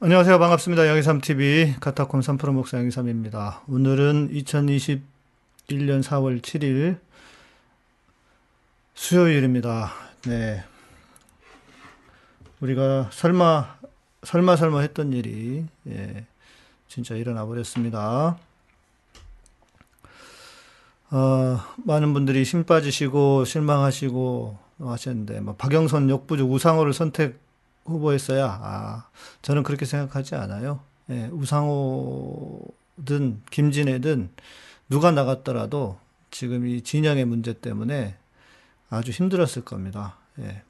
안녕하세요. 반갑습니다. 양희삼TV 카타콤 3프로 목사 양희삼입니다. 오늘은 2021년 4월 7일 수요일입니다. 네. 우리가 설마, 설마 설마 했던 일이, 예, 진짜 일어나 버렸습니다. 어, 많은 분들이 심 빠지시고 실망하시고 하셨는데, 뭐, 박영선 역부족 우상호를 선택 후보였어야, 아, 저는 그렇게 생각하지 않아요. 예, 우상호든 김진애든 누가 나갔더라도 지금 이 진영의 문제 때문에 아주 힘들었을 겁니다. 예.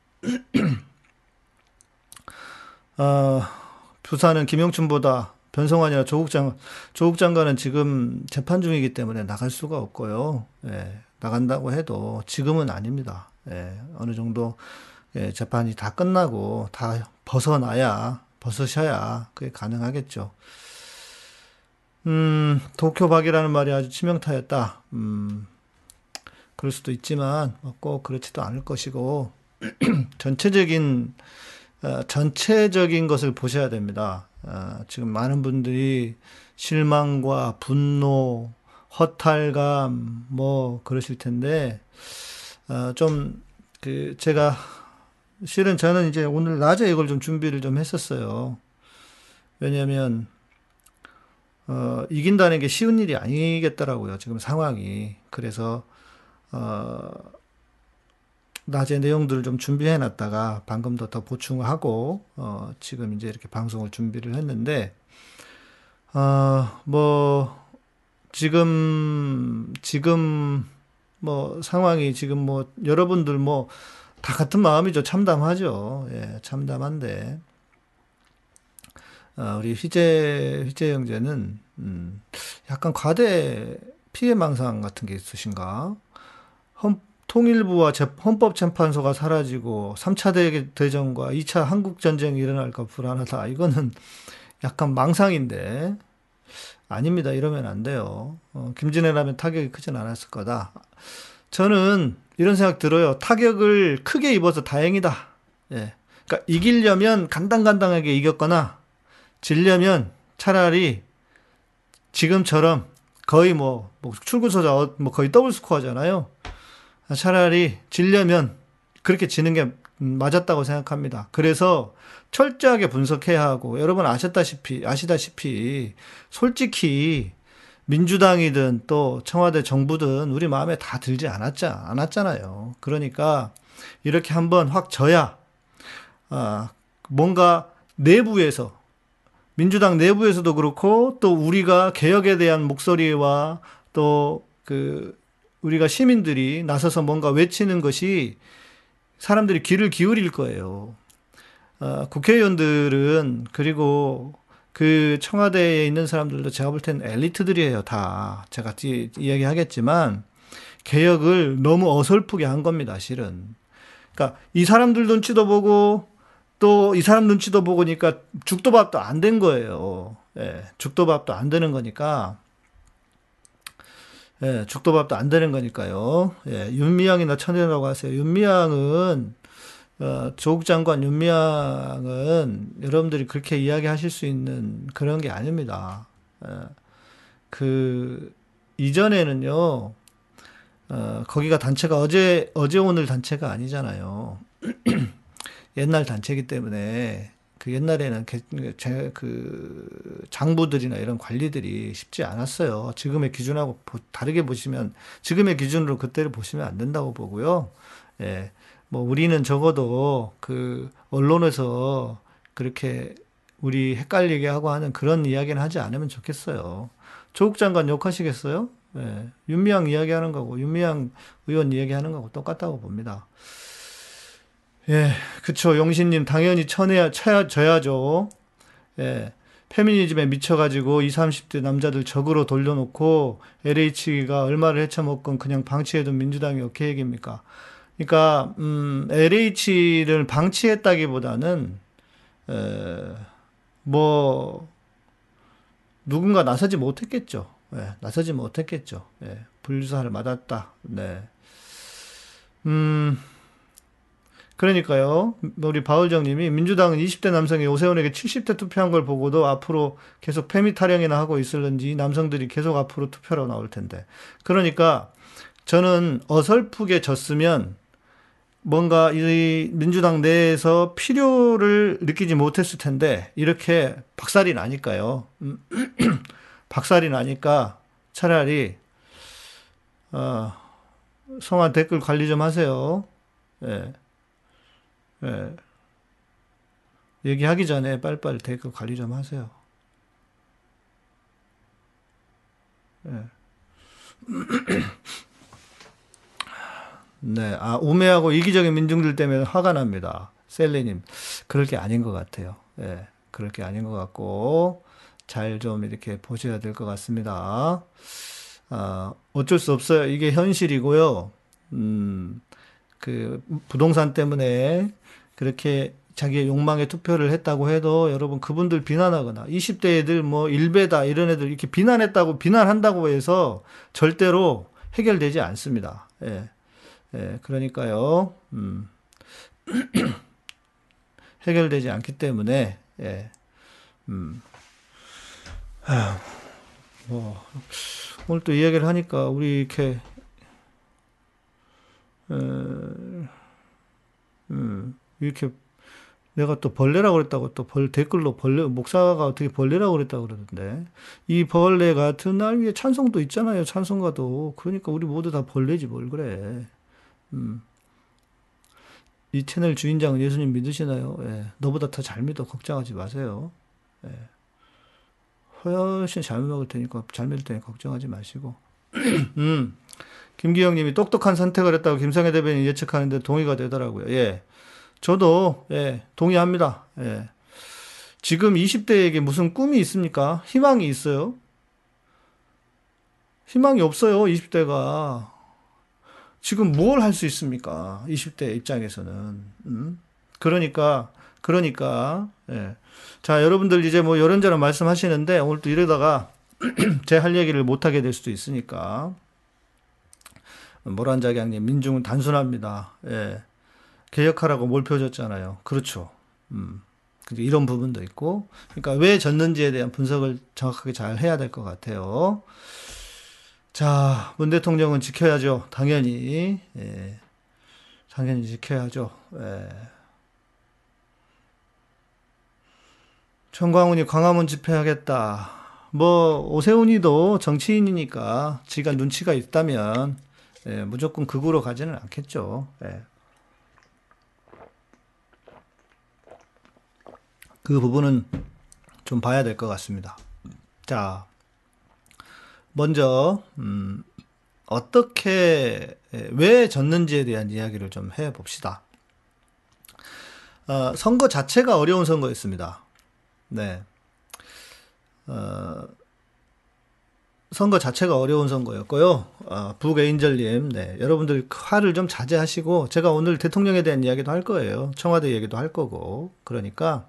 어, 부산은 김영춘보다 변성환이나 조국 장, 조국 장관은 지금 재판 중이기 때문에 나갈 수가 없고요. 예, 나간다고 해도 지금은 아닙니다. 예, 어느 정도 예, 재판이 다 끝나고 다 벗어나야, 벗으셔야 그게 가능하겠죠. 음, 도쿄박이라는 말이 아주 치명타였다. 음, 그럴 수도 있지만, 뭐꼭 그렇지도 않을 것이고, 전체적인, 어, 전체적인 것을 보셔야 됩니다. 어, 지금 많은 분들이 실망과 분노, 허탈감, 뭐, 그러실 텐데, 어, 좀, 그, 제가 실은 저는 이제 오늘 낮에 이걸 좀 준비를 좀 했었어요. 왜냐면, 어, 이긴다는 게 쉬운 일이 아니겠더라고요. 지금 상황이. 그래서, 어, 낮에 내용들을 좀 준비해 놨다가 방금 더, 더 보충하고, 어, 지금 이제 이렇게 방송을 준비를 했는데, 어, 뭐, 지금, 지금, 뭐, 상황이 지금 뭐, 여러분들 뭐, 다 같은 마음이죠. 참담하죠. 예, 참담한데. 어, 우리 휘재, 휘재 형제는, 음, 약간 과대 피해망상 같은 게 있으신가? 헌, 통일부와 재, 헌법재판소가 사라지고 3차 대전과 2차 한국전쟁이 일어날까 불안하다. 이거는 약간 망상인데, 아닙니다. 이러면 안 돼요. 어, 김진애라면 타격이 크진 않았을 거다. 저는 이런 생각 들어요. 타격을 크게 입어서 다행이다. 예. 그러니까 이기려면 간당간당하게 이겼거나 질려면 차라리 지금처럼 거의 뭐, 뭐 출구소자 어, 뭐 거의 더블 스코어잖아요. 차라리 질려면 그렇게 지는 게 맞았다고 생각합니다. 그래서 철저하게 분석해야 하고 여러분 아셨다시피 아시다시피 솔직히 민주당이든 또 청와대 정부든 우리 마음에 다 들지 않았자, 않았잖아요. 그러니까 이렇게 한번 확 져야, 아, 뭔가 내부에서, 민주당 내부에서도 그렇고 또 우리가 개혁에 대한 목소리와 또 그, 우리가 시민들이 나서서 뭔가 외치는 것이 사람들이 귀를 기울일 거예요. 아, 국회의원들은 그리고 그 청와대에 있는 사람들도 제가 볼 땐 엘리트들이에요, 다. 제가 뒤 이야기하겠지만, 개혁을 너무 어설프게 한 겁니다, 실은. 그러니까 이 사람들 눈치도 보고, 또 이 사람 눈치도 보고니까 죽도 밥도 안 된 거예요. 예, 죽도 밥도 안 되는 거니까. 예, 죽도 밥도 안 되는 거니까요. 예, 윤미향이나 천연이라고 하세요. 윤미향은 어, 조국 장관 윤미향은 여러분들이 그렇게 이야기하실 수 있는 그런 게 아닙니다. 어, 그 이전에는요, 어, 거기가 단체가 어제 어제 오늘 단체가 아니잖아요. 옛날 단체이기 때문에 그 옛날에는 제, 그 장부들이나 이런 관리들이 쉽지 않았어요. 지금의 기준하고 다르게 보시면 지금의 기준으로 그때를 보시면 안 된다고 보고요. 예. 뭐 우리는 적어도 그 언론에서 그렇게 우리 헷갈리게 하고 하는 그런 이야기는 하지 않으면 좋겠어요. 조국 장관 욕하시겠어요? 네. 윤미향 이야기하는 거고 윤미향 의원 이야기하는 거고 똑같다고 봅니다. 예, 그쵸. 용신님 당연히 쳐내야 쳐야 져야죠. 예. 페미니즘에 미쳐가지고 20, 30대 남자들 적으로 돌려놓고 LH가 얼마를 헤쳐먹건 그냥 방치해둔 민주당이 어떻게 얘기입니까? 그러니까 음, LH를 방치했다기보다는 에, 뭐 누군가 나서지 못했겠죠. 예, 나서지 못했겠죠. 예, 분류사를 맞았다. 네. 음, 그러니까요. 우리 바울정님이 민주당은 20대 남성이 오세훈에게 70대 투표한 걸 보고도 앞으로 계속 패미 타령이나 하고 있을는지 남성들이 계속 앞으로 투표로 나올 텐데. 그러니까 저는 어설프게 졌으면 뭔가 이 민주당 내에서 필요를 느끼지 못했을 텐데 이렇게 박살이 나니까요. 박살이 나니까 차라리 어, 성화 댓글 관리 좀 하세요. 예. 예. 얘기하기 전에 빨리빨리 댓글 관리 좀 하세요. 예. 네, 아, 우매하고 이기적인 민중들 때문에 화가 납니다. 셀리님, 그럴 게 아닌 것 같아요. 예, 그럴 게 아닌 것 같고, 잘 좀 이렇게 보셔야 될 것 같습니다. 아, 어쩔 수 없어요. 이게 현실이고요. 음, 그, 부동산 때문에 그렇게 자기의 욕망에 투표를 했다고 해도 여러분 그분들 비난하거나 20대 애들 뭐 일베다 이런 애들 이렇게 비난했다고 비난한다고 해서 절대로 해결되지 않습니다. 예. 예, 그러니까요, 음, 해결되지 않기 때문에, 예, 음, 아, 뭐, 오늘 또 이야기를 하니까 우리 이렇게, 에, 음, 이렇게 내가 또 벌레라고 그랬다고 또 벌, 댓글로 벌레, 목사가 어떻게 벌레라고 그랬다고 그러던데. 이 벌레 같은 날 위에 찬송도 있잖아요. 찬송가도. 그러니까 우리 모두 다 벌레지 뭘 그래. 음. 이 채널 주인장은 예수님 믿으시나요? 예. 너보다 더 잘 믿어. 걱정하지 마세요. 예. 훨씬 잘 먹을 테니까, 잘 믿을 테니까 걱정하지 마시고. 음. 김기영 님이 똑똑한 선택을 했다고 김성애 대변인 예측하는데 동의가 되더라고요. 예. 저도, 예, 동의합니다. 예. 지금 20대에게 무슨 꿈이 있습니까? 희망이 있어요? 희망이 없어요, 20대가. 지금 뭘 할 수 있습니까? 20대 입장에서는. 음? 그러니까, 그러니까, 예. 자, 여러분들 이제 뭐 이런저런 말씀하시는데 오늘 또 이러다가 제 할 얘기를 못하게 될 수도 있으니까. 모란자경님, 민중은 단순합니다. 예. 개혁하라고 몰표 줬잖아요. 그렇죠. 음. 이런 부분도 있고. 그러니까 왜 졌는지에 대한 분석을 정확하게 잘 해야 될 것 같아요. 자, 문 대통령은 지켜야죠. 당연히. 예. 당연히 지켜야죠. 예. 정광훈이 광화문 집회하겠다. 뭐 오세훈이도 정치인이니까 지가 눈치가 있다면 예, 무조건 극으로 가지는 않겠죠. 예. 그 부분은 좀 봐야 될 것 같습니다. 자, 먼저 음, 어떻게 왜 졌는지에 대한 이야기를 좀 해봅시다. 어, 선거 자체가 어려운 선거였습니다. 네. 어, 선거 자체가 어려운 선거였고요. 어, 북에인절님, 네. 여러분들 화를 좀 자제하시고, 제가 오늘 대통령에 대한 이야기도 할 거예요. 청와대 얘기도 할 거고. 그러니까,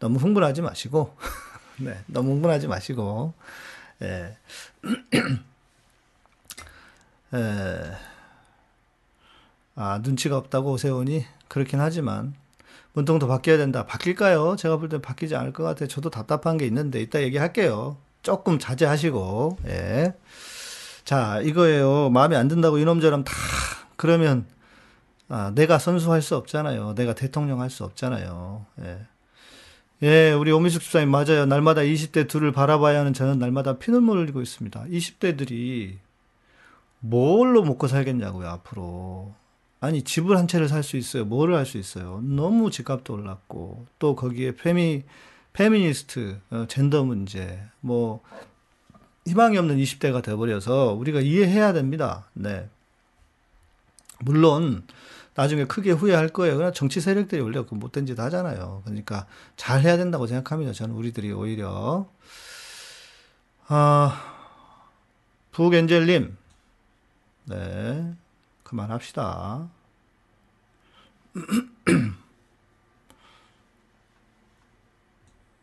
너무 흥분하지 마시고, 네. 너무 흥분하지 마시고, 예. 예. 아, 눈치가 없다고 오세훈이? 그렇긴 하지만, 문통도 바뀌어야 된다. 바뀔까요? 제가 볼 때 바뀌지 않을 것 같아요. 저도 답답한 게 있는데, 이따 얘기할게요. 조금 자제하시고, 예. 자, 이거예요. 마음에 안 든다고 이놈 저놈 다, 그러면, 아, 내가 선수할 수 없잖아요. 내가 대통령 할 수 없잖아요. 예. 예, 우리 오미숙 집사님 맞아요. 날마다 20대 둘을 바라봐야 하는 저는 날마다 피눈물 흘리고 있습니다. 20대들이 뭘로 먹고 살겠냐고요, 앞으로. 아니, 집을 한 채를 살 수 있어요. 뭐를 할 수 있어요. 너무 집값도 올랐고, 또 거기에 페미, 페미니스트, 어, 젠더 문제, 뭐, 희망이 없는 20대가 돼버려서 우리가 이해해야 됩니다. 네. 물론, 나중에 크게 후회할 거예요. 그냥 정치 세력들이 원래 그 못된 짓 하잖아요. 그러니까 잘 해야 된다고 생각합니다. 저는 우리들이 오히려. 아, 북엔젤님. 네. 그만합시다.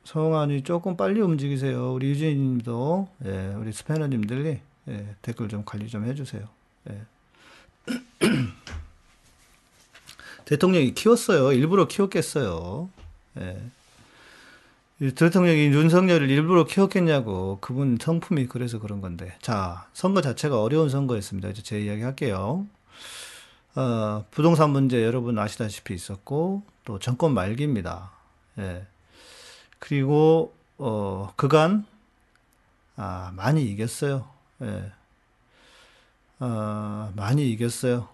성환이 조금 빨리 움직이세요. 우리 유진이 님도, 예, 우리 스패너님들이, 예, 댓글 좀 관리 좀 해주세요. 예. 대통령이 키웠어요. 일부러 키웠겠어요. 예. 대통령이 윤석열을 일부러 키웠겠냐고. 그분 성품이 그래서 그런 건데. 자, 선거 자체가 어려운 선거였습니다. 이제 제 이야기 할게요. 어, 부동산 문제 여러분 아시다시피 있었고, 또 정권 말기입니다. 예. 그리고, 어, 그간, 아, 많이 이겼어요. 예. 어, 많이 이겼어요.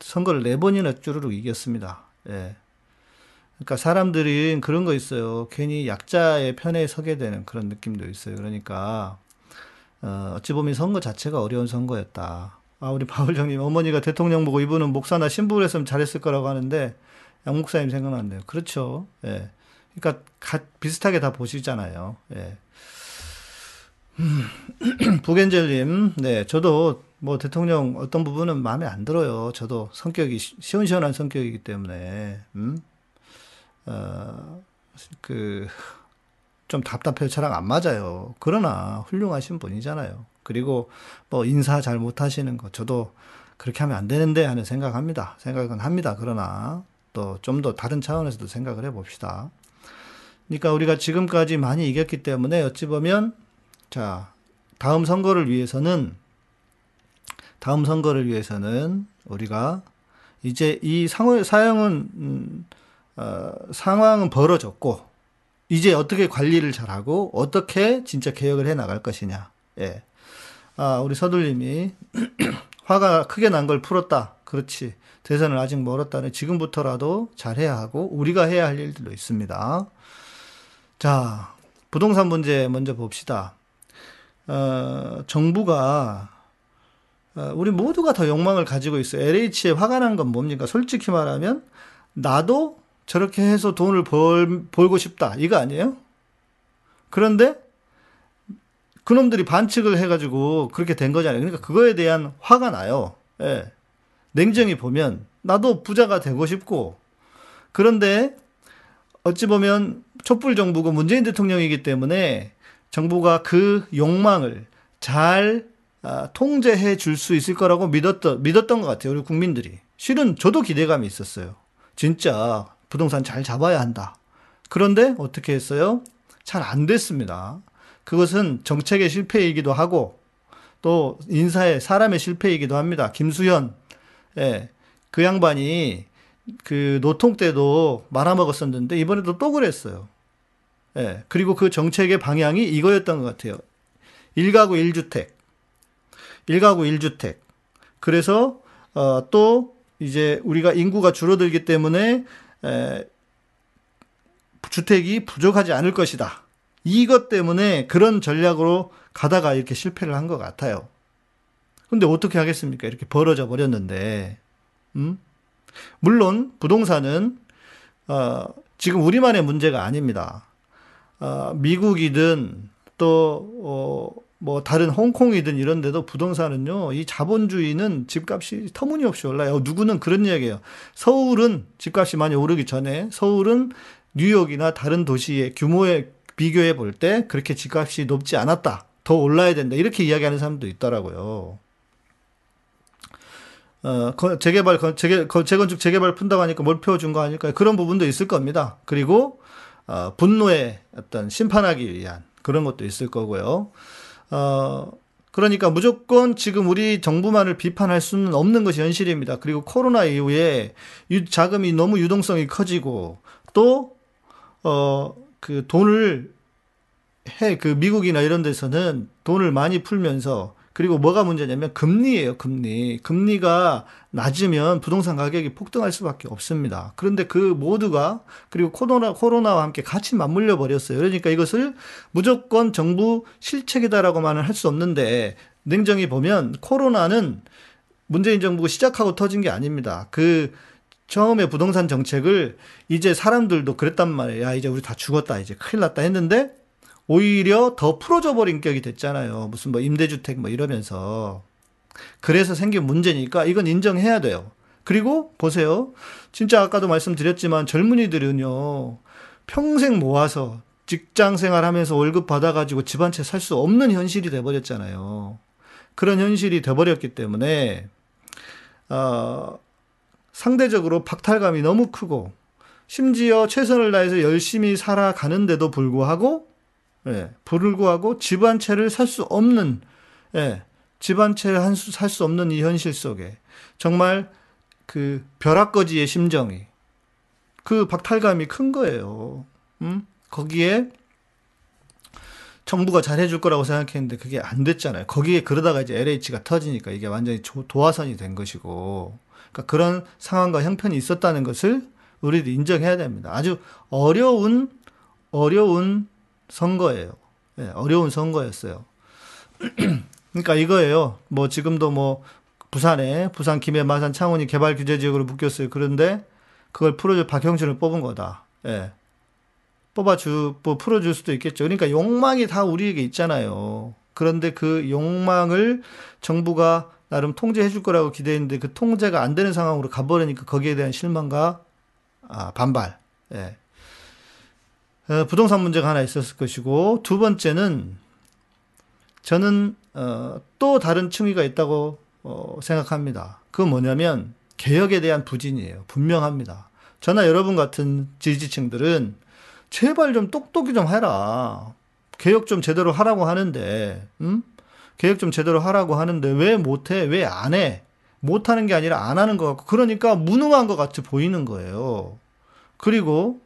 선거를 네 번이나 쭈르륵 이겼습니다. 예. 그러니까 사람들이 그런 거 있어요. 괜히 약자의 편에 서게 되는 그런 느낌도 있어요. 그러니까 어, 어찌 보면 선거 자체가 어려운 선거였다. 아, 우리 바울장님 어머니가 대통령 보고 이분은 목사나 신부를 했으면 잘했을 거라고 하는데 양 목사님 생각났네요. 그렇죠. 예. 그러니까 가, 비슷하게 다 보시잖아요. 예. 음, 부겐젤님, 네, 저도 뭐 대통령 어떤 부분은 마음에 안 들어요. 저도 성격이 시원시원한 성격이기 때문에, 음, 어, 그, 좀 답답해요. 저랑 안 맞아요. 그러나 훌륭하신 분이잖아요. 그리고 뭐 인사 잘 못하시는 거 저도 그렇게 하면 안 되는데 하는 생각합니다. 생각은 합니다. 그러나 또 좀 더 다른 차원에서도 생각을 해봅시다. 그러니까 우리가 지금까지 많이 이겼기 때문에 어찌 보면 자 다음 선거를 위해서는 다음 선거를 위해서는 우리가 이제 이 상황 사형은 음, 어, 상황은 벌어졌고 이제 어떻게 관리를 잘하고 어떻게 진짜 개혁을 해 나갈 것이냐. 예. 아, 우리 서둘님이 화가 크게 난 걸 풀었다. 그렇지. 대선을 아직 멀었다는 지금부터라도 잘해야 하고 우리가 해야 할 일들도 있습니다. 자, 부동산 문제 먼저 봅시다. 어, 정부가 어, 우리 모두가 더 욕망을 가지고 있어요. LH에 화가 난 건 뭡니까? 솔직히 말하면 나도 저렇게 해서 돈을 벌, 벌고 싶다. 이거 아니에요? 그런데 그놈들이 반칙을 해가지고 그렇게 된 거잖아요. 그러니까 그거에 대한 화가 나요. 예. 냉정히 보면 나도 부자가 되고 싶고 그런데 어찌 보면 촛불 정부고 문재인 대통령이기 때문에 정부가 그 욕망을 잘 아, 통제해 줄 수 있을 거라고 믿었던, 믿었던 것 같아요. 우리 국민들이. 실은 저도 기대감이 있었어요. 진짜 부동산 잘 잡아야 한다. 그런데 어떻게 했어요? 잘 안 됐습니다. 그것은 정책의 실패이기도 하고 또 인사의 사람의 실패이기도 합니다. 김수현, 예, 그 양반이 그 노통 때도 말아먹었었는데 이번에도 또 그랬어요. 예, 그리고 그 정책의 방향이 이거였던 것 같아요. 1가구 1주택. 1가구 1주택. 그래서 어, 또 이제 우리가 인구가 줄어들기 때문에 에, 주택이 부족하지 않을 것이다. 이것 때문에 그런 전략으로 가다가 이렇게 실패를 한 것 같아요. 근데 어떻게 하겠습니까? 이렇게 벌어져 버렸는데, 음? 물론 부동산은 어, 지금 우리만의 문제가 아닙니다. 어, 미국이든 또 어, 뭐 다른 홍콩이든 이런 데도 부동산은요, 이 자본주의는 집값이 터무니없이 올라요. 누구는 그런 이야기예요. 서울은 집값이 많이 오르기 전에 서울은 뉴욕이나 다른 도시의 규모에 비교해 볼 때 그렇게 집값이 높지 않았다. 더 올라야 된다. 이렇게 이야기하는 사람도 있더라고요. 어, 재개발, 재개, 재건축 재개발 푼다고 하니까 뭘 피워준 거 아닐까요? 그런 부분도 있을 겁니다. 그리고, 어, 분노에 어떤 심판하기 위한 그런 것도 있을 거고요. 어, 그러니까 무조건 지금 우리 정부만을 비판할 수는 없는 것이 현실입니다. 그리고 코로나 이후에 유, 자금이 너무 유동성이 커지고 또, 어, 그 돈을 해, 그 미국이나 이런 데서는 돈을 많이 풀면서 그리고 뭐가 문제냐면 금리예요, 금리. 금리가 낮으면 부동산 가격이 폭등할 수밖에 없습니다. 그런데 그 모두가 그리고 코로나 코로나와 함께 같이 맞물려 버렸어요. 그러니까 이것을 무조건 정부 실책이다라고만은 할 수 없는데 냉정히 보면 코로나는 문재인 정부가 시작하고 터진 게 아닙니다. 그 처음에 부동산 정책을 이제 사람들도 그랬단 말이에요. 야, 이제 우리 다 죽었다. 이제 큰일 났다 했는데 오히려 더 풀어져 버린 격이 됐잖아요. 무슨 뭐 임대주택 뭐 이러면서. 그래서 생긴 문제니까 이건 인정해야 돼요. 그리고 보세요. 진짜 아까도 말씀드렸지만 젊은이들은요. 평생 모아서 직장 생활하면서 월급 받아가지고 집 한 채 살 수 없는 현실이 돼버렸잖아요. 그런 현실이 돼버렸기 때문에, 어, 상대적으로 박탈감이 너무 크고 심지어 최선을 다해서 열심히 살아가는데도 불구하고 예, 불구하고 집 한 채를 살 수 없는 예, 집 한 채를 살 수 없는 이 현실 속에 정말 그 벼락거지의 심정이 그 박탈감이 큰 거예요. 음? 거기에 정부가 잘 해줄 거라고 생각했는데 그게 안 됐잖아요. 거기에 그러다가 이제 LH가 터지니까 이게 완전히 도화선이 된 것이고, 그러니까 그런 상황과 형편이 있었다는 것을 우리도 인정해야 됩니다. 아주 어려운 어려운 선거예요. 네, 어려운 선거였어요. 그러니까 이거예요. 뭐 지금도 뭐 부산에 부산 김해 마산 창원이 개발 규제 지역으로 묶였어요. 그런데 그걸 풀어줄 박형준을 뽑은 거다. 예. 뽑아주, 뭐 풀어줄 수도 있겠죠. 그러니까 욕망이 다 우리에게 있잖아요. 그런데 그 욕망을 정부가 나름 통제해 줄 거라고 기대했는데 그 통제가 안 되는 상황으로 가버리니까 거기에 대한 실망과 아, 반발. 예. 어, 부동산 문제가 하나 있었을 것이고 두 번째는 저는 어, 또 다른 층위가 있다고 어, 생각합니다. 그 뭐냐면 개혁에 대한 부진이에요. 분명합니다. 저나 여러분 같은 지지층들은 제발 좀 똑똑히 좀 해라. 개혁 좀 제대로 하라고 하는데, 음? 개혁 좀 제대로 하라고 하는데 왜 못해? 왜 안 해? 못하는 게 아니라 안 하는 것 같고, 그러니까 무능한 것 같이 보이는 거예요. 그리고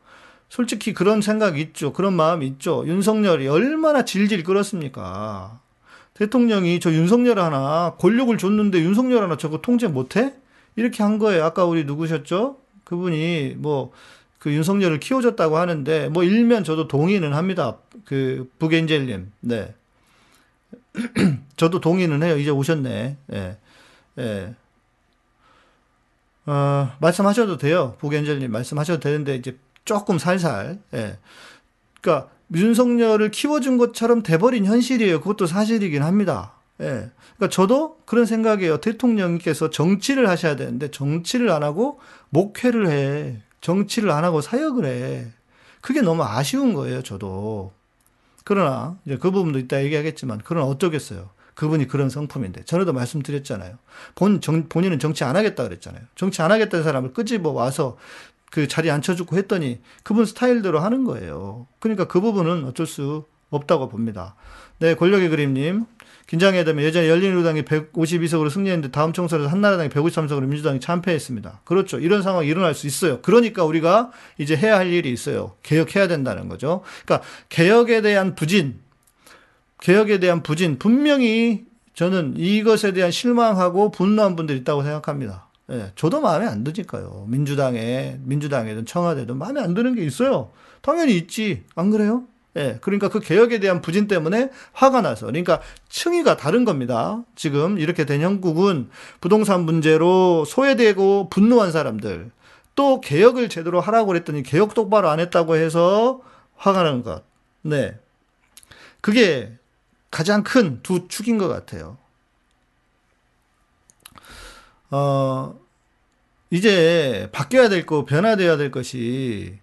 솔직히 그런 생각 있죠. 그런 마음 있죠. 윤석열이 얼마나 질질 끌었습니까? 대통령이 저 윤석열 하나 권력을 줬는데 윤석열 하나 저거 통제 못해? 이렇게 한 거예요. 아까 우리 누구셨죠? 그분이 뭐 그 윤석열을 키워줬다고 하는데 뭐 일면 저도 동의는 합니다. 그 북엔젤님. 네. 저도 동의는 해요. 이제 오셨네. 예. 예. 어, 말씀하셔도 돼요. 북엔젤님 말씀하셔도 되는데 이제 조금 살살. 예. 그러니까 윤석열을 키워준 것처럼 돼버린 현실이에요. 그것도 사실이긴 합니다. 예. 그러니까 저도 그런 생각이에요. 대통령께서 정치를 하셔야 되는데 정치를 안 하고 목회를 해. 정치를 안 하고 사역을 해. 그게 너무 아쉬운 거예요, 저도. 그러나 이제 그 부분도 이따 얘기하겠지만 그러나 어쩌겠어요. 그분이 그런 성품인데 전에도 말씀드렸잖아요. 본 정, 본인은 정치 안 하겠다 그랬잖아요. 정치 안 하겠다는 사람을 끄집어 와서 그 자리에 앉혀주고 했더니 그분 스타일대로 하는 거예요. 그러니까 그 부분은 어쩔 수 없다고 봅니다. 네, 권력의 그림님. 긴장해야 되면 예전에 열린우리당이 152석으로 승리했는데 다음 총선에서 한나라당이 153석으로 민주당이 참패했습니다. 그렇죠. 이런 상황이 일어날 수 있어요. 그러니까 우리가 이제 해야 할 일이 있어요. 개혁해야 된다는 거죠. 그러니까 개혁에 대한 부진, 개혁에 대한 부진, 분명히 저는 이것에 대한 실망하고 분노한 분들이 있다고 생각합니다. 예, 저도 마음에 안 드니까요. 민주당에, 민주당에든 청와대든 마음에 안 드는 게 있어요. 당연히 있지. 안 그래요? 예, 그러니까 그 개혁에 대한 부진 때문에 화가 나서. 그러니까 층위가 다른 겁니다. 지금 이렇게 된 형국은 부동산 문제로 소외되고 분노한 사람들, 또 개혁을 제대로 하라고 그랬더니 개혁 똑바로 안 했다고 해서 화가 나는 것. 네. 그게 가장 큰 두 축인 것 같아요. 어, 이제 바뀌어야 될 거, 변화되어야 될 것이,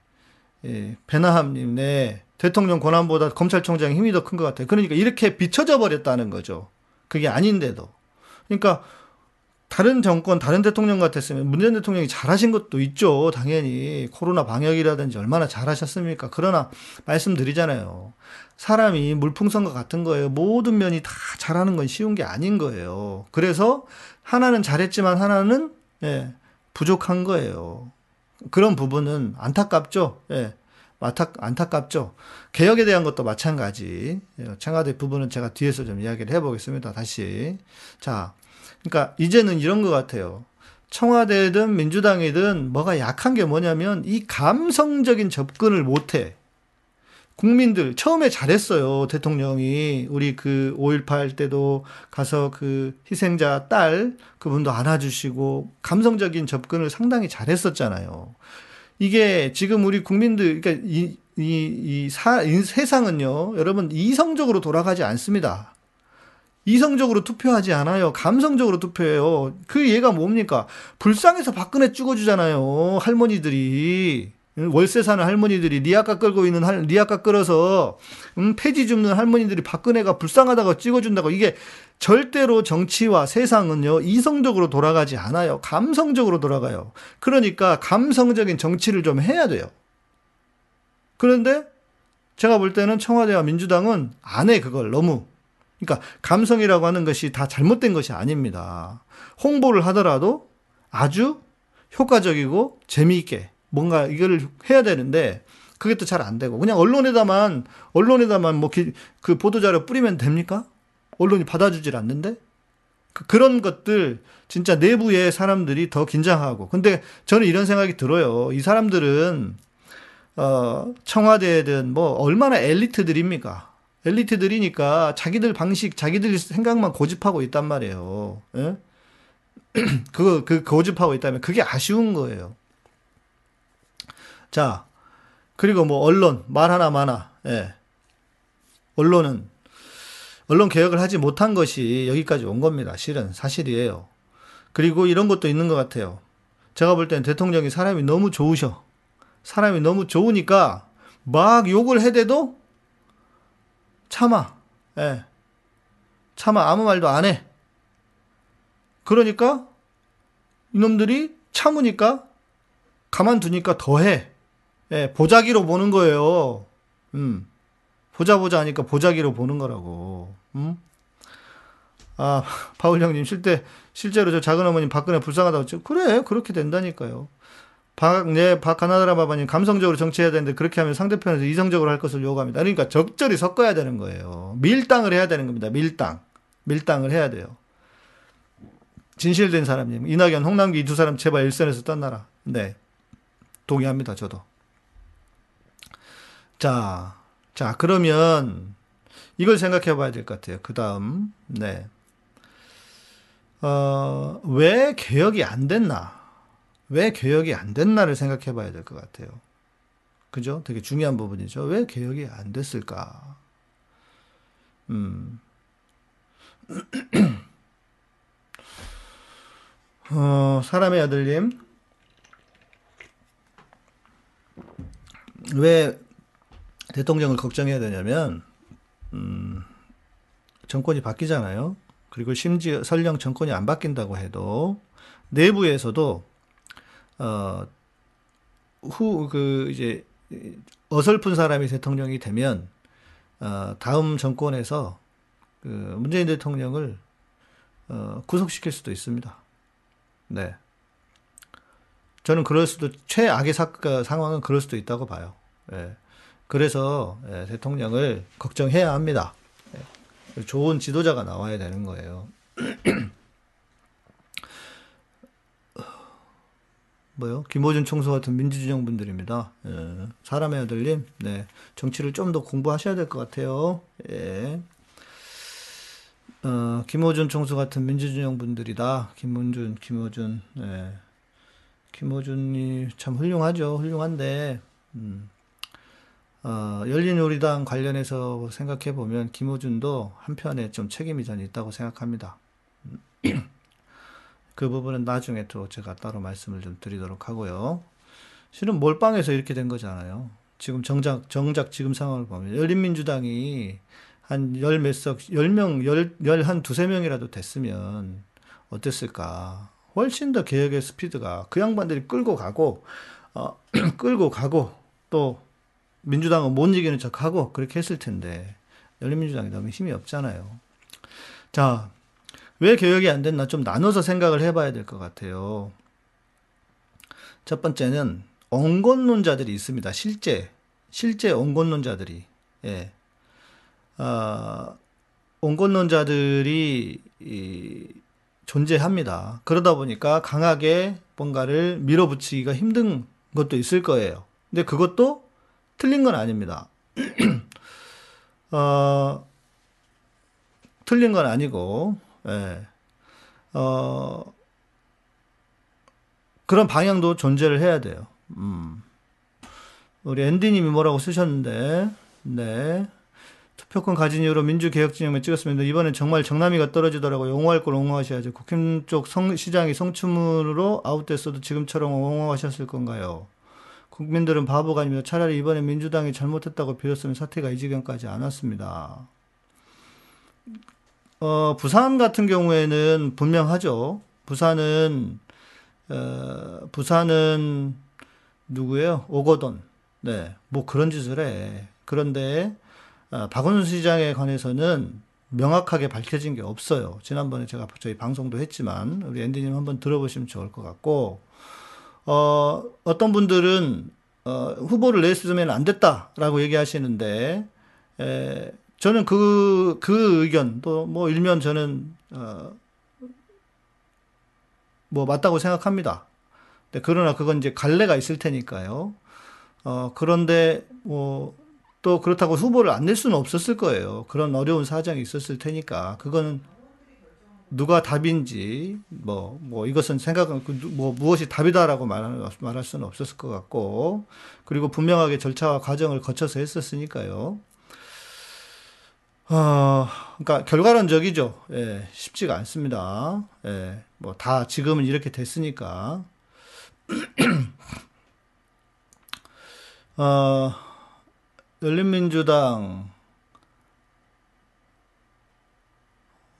예, 배나함님, 네. 대통령 권한보다 검찰총장의 힘이 더 큰 것 같아요. 그러니까 이렇게 비춰져 버렸다는 거죠. 그게 아닌데도. 그러니까 다른 정권, 다른 대통령 같았으면 문재인 대통령이 잘하신 것도 있죠. 당연히. 코로나 방역이라든지 얼마나 잘하셨습니까? 그러나 말씀드리잖아요. 사람이 물풍선과 같은 거예요. 모든 면이 다 잘하는 건 쉬운 게 아닌 거예요. 그래서 하나는 잘했지만 하나는 예, 부족한 거예요. 그런 부분은 안타깝죠. 예. 안타깝죠. 개혁에 대한 것도 마찬가지. 예, 청와대 부분은 제가 뒤에서 좀 이야기를 해보겠습니다. 다시. 자, 그러니까 이제는 이런 것 같아요. 청와대든 민주당이든 뭐가 약한 게 뭐냐면 이 감성적인 접근을 못해. 국민들 처음에 잘했어요. 대통령이 우리 그 5.18 때도 가서 그 희생자 딸 그분도 안아주시고 감성적인 접근을 상당히 잘했었잖아요. 이게 지금 우리 국민들 그러니까 이 이, 이, 사, 이 세상은요, 여러분, 이성적으로 돌아가지 않습니다. 이성적으로 투표하지 않아요. 감성적으로 투표해요. 그 예가 뭡니까? 불쌍해서 박근혜 찍어주잖아요. 할머니들이. 월세 사는 할머니들이 리아카 끌고 있는 할, 리아카 끌어서 음, 폐지 줍는 할머니들이 박근혜가 불쌍하다고 찍어준다고. 이게 절대로 정치와 세상은요 이성적으로 돌아가지 않아요. 감성적으로 돌아가요. 그러니까 감성적인 정치를 좀 해야 돼요. 그런데 제가 볼 때는 청와대와 민주당은 안 해 그걸 너무. 그러니까 감성이라고 하는 것이 다 잘못된 것이 아닙니다. 홍보를 하더라도 아주 효과적이고 재미있게 뭔가 이걸 해야 되는데 그게 또 잘 안 되고 그냥 언론에다만 언론에다만 뭐 그 보도자료 뿌리면 됩니까? 언론이 받아주질 않는데 그, 런 것들 진짜 내부의 사람들이 더 긴장하고 근데 저는 이런 생각이 들어요. 이 사람들은 어 청와대든 뭐 얼마나 엘리트들입니까? 엘리트들이니까 자기들 방식, 자기들 생각만 고집하고 있단 말이에요. 예? 그, 그 고집하고 있다면 그게 아쉬운 거예요. 자, 그리고 뭐 언론 말 하나 많아. 예. 언론은 언론 개혁을 하지 못한 것이 여기까지 온 겁니다. 실은 사실이에요. 그리고 이런 것도 있는 것 같아요. 제가 볼 때는 대통령이 사람이 너무 좋으셔. 사람이 너무 좋으니까 막 욕을 해대도 참아. 예. 참아. 아무 말도 안 해. 그러니까 이놈들이 참으니까 가만두니까 더 해. 예, 보자기로 보는 거예요. 음. 보자 보자 하니까 보자기로 보는 거라고. 음? 아, 바울 형님 실제 실제로 저 작은 어머님 박근혜 불쌍하다고 죠 그래 그렇게 된다니까요. 박, 네, 박하나다라 바바님 감성적으로 정치해야 되는데 그렇게 하면 상대편에서 이성적으로 할 것을 요구합니다. 그러니까 적절히 섞어야 되는 거예요. 밀당을 해야 되는 겁니다. 밀당. 밀당을 해야 돼요. 진실된 사람님. 이낙연, 홍남기 이 두 사람 제발 일선에서 떠나라. 네. 동의합니다. 저도. 자, 자, 그러면 이걸 생각해 봐야 될 것 같아요. 그 다음, 네. 어, 왜 개혁이 안 됐나? 왜 개혁이 안 됐나를 생각해 봐야 될 것 같아요. 그죠? 되게 중요한 부분이죠. 왜 개혁이 안 됐을까? 음. 어, 사람의 아들님. 왜 대통령을 걱정해야 되냐면, 음, 정권이 바뀌잖아요. 그리고 심지어 설령 정권이 안 바뀐다고 해도 내부에서도 어, 후, 그, 이제, 어설픈 사람이 대통령이 되면, 어, 다음 정권에서 그 문재인 대통령을 어, 구속시킬 수도 있습니다. 네. 저는 그럴 수도, 최악의 사, 그 상황은 그럴 수도 있다고 봐요. 예. 그래서 예, 대통령을 걱정해야 합니다. 예. 좋은 지도자가 나와야 되는 거예요. 뭐요? 김호준 총수 같은 민주진영 분들입니다. 예. 사람의 아들님, 네. 정치를 좀 더 공부하셔야 될 것 같아요. 예. 어, 김호준 총수 같은 민주진영 분들이다. 김문준, 김호준, 예. 김호준이 참 훌륭하죠. 훌륭한데, 음. 어, 열린우리당 관련해서 생각해 보면 김호준도 한편에 좀 책임이 전 있다고 생각합니다. 그 부분은 나중에 또 제가 따로 말씀을 좀 드리도록 하고요. 실은 몰빵해서 이렇게 된 거잖아요. 지금 정작, 정작 지금 상황을 보면 열린민주당이 한 열 몇 석, 열 명, 열, 열 한 두세 명이라도 됐으면 어땠을까. 훨씬 더 개혁의 스피드가 그 양반들이 끌고 가고, 어, 끌고 가고, 또 민주당은 못 이기는 척 하고 그렇게 했을 텐데, 열린민주당이 너무 힘이 없잖아요. 자, 왜 개혁이 안 됐나 좀 나눠서 생각을 해봐야 될 것 같아요. 첫 번째는 온건론자들이 있습니다. 실제 실제 온건론자들이 예. 어, 온건론자들이 이, 존재합니다. 그러다 보니까 강하게 뭔가를 밀어붙이기가 힘든 것도 있을 거예요. 근데 그것도 틀린 건 아닙니다. 어, 틀린 건 아니고 예. 어, 그런 방향도 존재를 해야 돼요. 음. 우리 앤디님이 뭐라고 쓰셨는데, 네. 투표권 가진 이후로 민주개혁진영을 찍었습니다. 이번엔 정말 정남이가 떨어지더라고요. 옹호할 걸 옹호하셔야죠. 국힘 쪽 성, 시장이 성추문으로 아웃됐어도 지금처럼 옹호하셨을 건가요? 국민들은 바보가 아닙니다. 차라리 이번에 민주당이 잘못했다고 빌었으면 사태가 이 지경까지 안 왔습니다. 어, 부산 같은 경우에는 분명하죠. 부산은, 어, 부산은 누구예요? 오거돈. 네, 뭐 그런 짓을 해. 그런데, 어, 박원순 시장에 관해서는 명확하게 밝혀진 게 없어요. 지난번에 제가 저희 방송도 했지만, 우리 앤디님 한번 들어보시면 좋을 것 같고, 어, 어떤 분들은, 어, 후보를 냈으면 안 됐다라고 얘기하시는데, 에, 저는 그, 그 의견, 또 뭐 일면 저는, 어, 뭐 맞다고 생각합니다. 네, 그러나 그건 이제 갈래가 있을 테니까요. 어, 그런데 뭐, 또 그렇다고 후보를 안 낼 수는 없었을 거예요. 그런 어려운 사정이 있었을 테니까. 그거는 누가 답인지, 뭐, 뭐, 이것은 생각은, 그 뭐, 무엇이 답이다라고 말할, 말할 수는 없었을 것 같고, 그리고 분명하게 절차와 과정을 거쳐서 했었으니까요. 어, 그러니까 결과론적이죠. 예, 쉽지가 않습니다. 예, 뭐 다 지금은 이렇게 됐으니까. 어, 열린민주당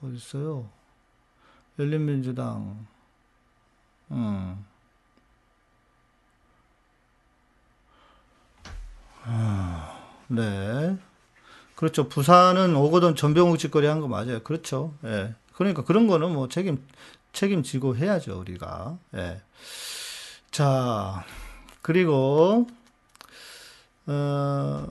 어디 있어요? 열린민주당 음. 아, 네. 그렇죠. 부산은 오거돈 전병욱 짓거리 한 거 맞아요. 그렇죠. 예. 그러니까 그런 거는 뭐 책임, 책임지고 해야죠, 우리가. 예. 자, 그리고, 어,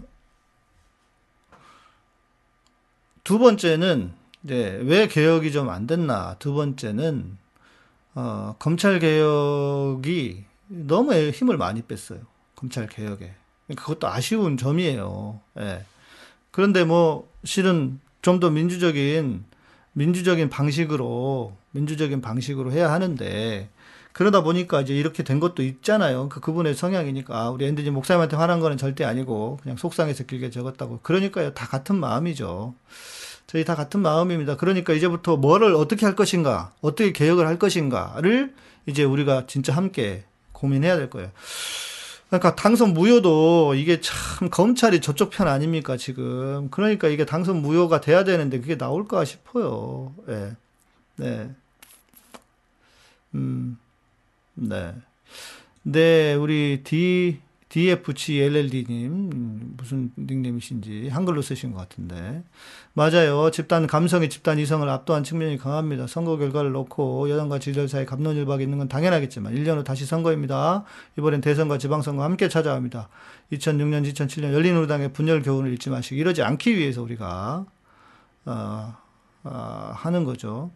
두 번째는, 이제, 왜 개혁이 좀 안 됐나. 두 번째는, 어, 검찰 개혁이 너무 힘을 많이 뺐어요. 검찰 개혁에. 그것도 아쉬운 점이에요. 예. 그런데 뭐 실은 좀 더 민주적인 민주적인 방식으로 민주적인 방식으로 해야 하는데 그러다 보니까 이제 이렇게 된 것도 있잖아요. 그 그분의 성향이니까 아, 우리 앤드지 목사님한테 화난 거는 절대 아니고 그냥 속상해서 길게 적었다고. 그러니까요. 다 같은 마음이죠. 저희 다 같은 마음입니다. 그러니까 이제부터 뭐를 어떻게 할 것인가, 어떻게 개혁을 할 것인가를 이제 우리가 진짜 함께 고민해야 될 거예요. 그러니까 당선 무효도 이게 참 검찰이 저쪽 편 아닙니까 지금 그러니까 이게 당선 무효가 돼야 되는데 그게 나올까 싶어요 예. 네. 음. 네. 네, 우리 D DFGLLD님, 무슨 닉네임이신지 한글로 쓰신 것 같은데. 맞아요. 집단 감성이 집단 이성을 압도한 측면이 강합니다. 선거 결과를 놓고 여당과 지지자 사이 감론일박이 있는 건 당연하겠지만 1년 후 다시 선거입니다. 이번엔 대선과 지방선거 함께 찾아옵니다. 2006년, 2007년 열린우리당의 분열 교훈을 잊지 마시고 이러지 않기 위해서 우리가 어, 어, 하는 거죠.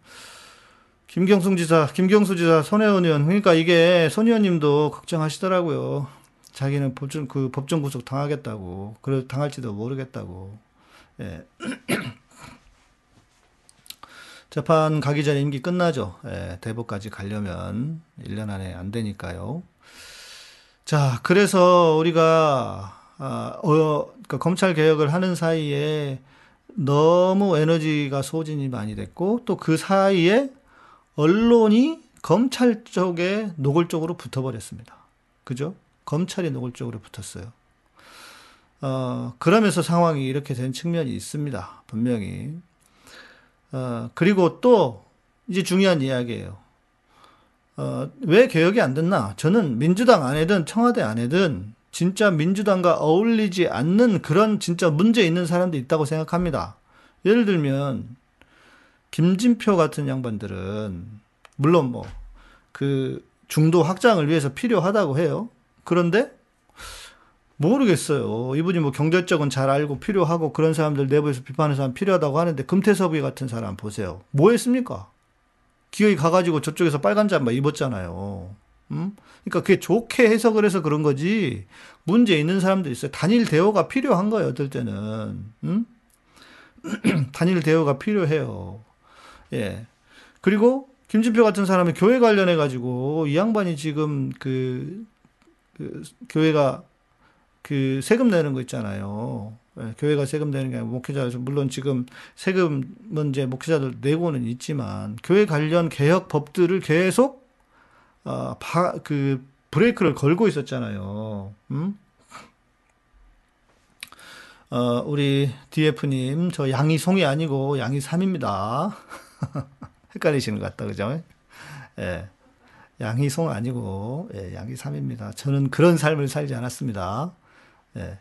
김경숙 지사, 김경수 지사, 손혜원 의원. 그러니까 이게 손 의원님도 걱정하시더라고요. 자기는 법정 그 법정 구속 당하겠다고 그래 당할지도 모르겠다고 예. 재판 가기 전에 임기 끝나죠. 예, 대법까지 가려면 1년 안에 안 되니까요. 자, 그래서 우리가 아, 어, 그러니까 검찰 개혁을 하는 사이에 너무 에너지가 소진이 많이 됐고 또 그 사이에 언론이 검찰 쪽에 노골적으로 붙어버렸습니다. 그죠? 검찰이 노골적으로 붙었어요. 어, 그러면서 상황이 이렇게 된 측면이 있습니다. 분명히. 어, 그리고 또, 이제 중요한 이야기예요. 어, 왜 개혁이 안 됐나? 저는 민주당 안에든 청와대 안에든 진짜 민주당과 어울리지 않는 그런 진짜 문제 있는 사람도 있다고 생각합니다. 예를 들면, 김진표 같은 양반들은, 물론 뭐, 그 중도 확장을 위해서 필요하다고 해요. 그런데 모르겠어요. 이분이 뭐 경제적은 잘 알고 필요하고 그런 사람들 내부에서 비판하는 사람 필요하다고 하는데 금태섭이 같은 사람 보세요. 뭐 했습니까? 기어이 가가지고 저쪽에서 빨간 잠바 입었잖아요. 음? 그러니까 그게 좋게 해석을 해서 그런 거지 문제 있는 사람들 있어요. 단일 대우가 필요한 거예요. 어떨 때는 음? 단일 대우가 필요해요. 예. 그리고 김진표 같은 사람이 교회 관련해 가지고 이 양반이 지금 그 그 교회가 그 세금 내는 거 있잖아요. 예, 교회가 세금 내는 게 아니고 목회자 물론 지금 세금은 이제 목회자들 내고는 있지만 교회 관련 개혁 법들을 계속 어, 바, 그 브레이크를 걸고 있었잖아요. 음? 어, 우리 DF님, 저 양이 송이 아니고 양이 삼입니다. 헷갈리시는 것 같다, 그죠? 예. 양이 송 아니고, 예, 양이 삼입니다. 저는 그런 삶을 살지 않았습니다. 예.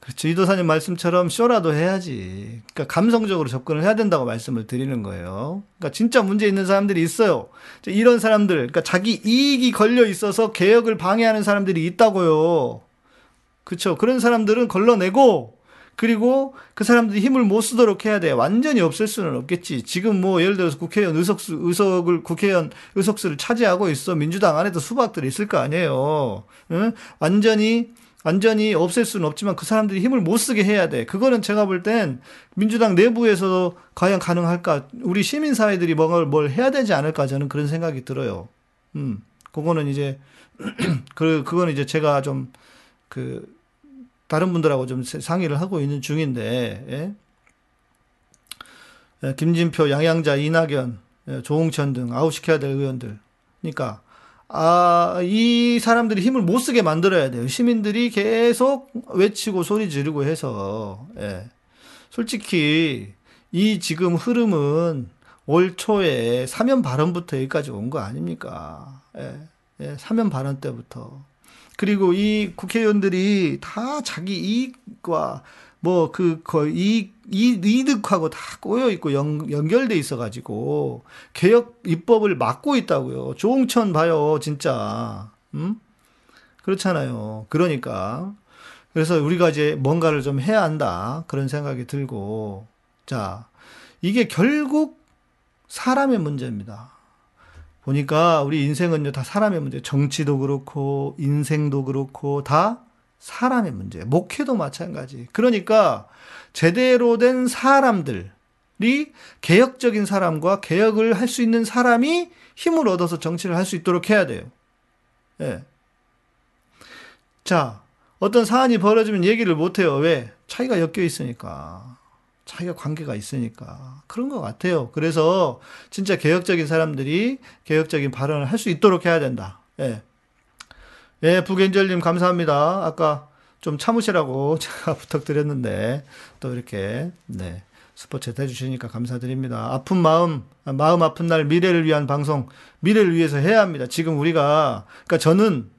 그렇죠. 이도사님 말씀처럼 쇼라도 해야지. 그러니까 감성적으로 접근을 해야 된다고 말씀을 드리는 거예요. 그러니까 진짜 문제 있는 사람들이 있어요. 이런 사람들, 그러니까 자기 이익이 걸려 있어서 개혁을 방해하는 사람들이 있다고요. 그렇죠. 그런 사람들은 걸러내고 그리고 그 사람들이 힘을 못 쓰도록 해야 돼. 완전히 없앨 수는 없겠지. 지금 뭐 예를 들어서 국회의원 의석수, 의석을, 국회의원 의석수를 차지하고 있어. 민주당 안에도 수박들이 있을 거 아니에요. 응? 완전히 완전히 없앨 수는 없지만 그 사람들이 힘을 못 쓰게 해야 돼. 그거는 제가 볼 땐 민주당 내부에서도 과연 가능할까? 우리 시민사회들이 뭔가를 뭘 해야 되지 않을까? 저는 그런 생각이 들어요. 음, 그거는 이제, 그, 그거는 이제 제가 좀, 그, 다른 분들하고 좀 상의를 하고 있는 중인데, 예? 예 김진표, 양양자, 이낙연, 예, 조홍천 등 아웃시켜야 될 의원들. 그러니까, 아, 이 사람들이 힘을 못 쓰게 만들어야 돼요. 시민들이 계속 외치고 소리 지르고 해서, 예. 솔직히, 이 지금 흐름은 올 초에 사면 발언부터 여기까지 온 거 아닙니까? 예. 예, 사면 발언 때부터. 그리고 이 국회의원들이 다 자기 이익과 뭐 그 거의 이, 이 이득하고 다 꼬여 있고 연, 연결돼 있어 가지고 개혁 입법을 막고 있다고요. 조홍천 봐요, 진짜. 음? 그렇잖아요. 그러니까 그래서 우리가 이제 뭔가를 좀 해야 한다. 그런 생각이 들고 자, 이게 결국 사람의 문제입니다. 보니까 우리 인생은요, 다 사람의 문제. 정치도 그렇고, 인생도 그렇고, 다 사람의 문제. 목회도 마찬가지. 그러니까 제대로 된 사람들 이 개혁적인 사람과 개혁을 할 수 있는 사람이 힘을 얻어서 정치를 할 수 있도록 해야 돼요. 예. 자, 어떤 사안이 벌어지면 얘기를 못해요. 왜? 차이가 엮여 있으니까. 차이가 관계가 있으니까. 그런 것 같아요. 그래서 진짜 개혁적인 사람들이 개혁적인 발언을 할 수 있도록 해야 된다. 예. 예, 부겐젤님 감사합니다. 아까 좀 참으시라고 제가 부탁드렸는데 또 이렇게 네 스포츠 해주시니까 감사드립니다. 아픈 마음, 마음 아픈 날 미래를 위한 방송, 미래를 위해서 해야 합니다. 지금 우리가 그러니까 저는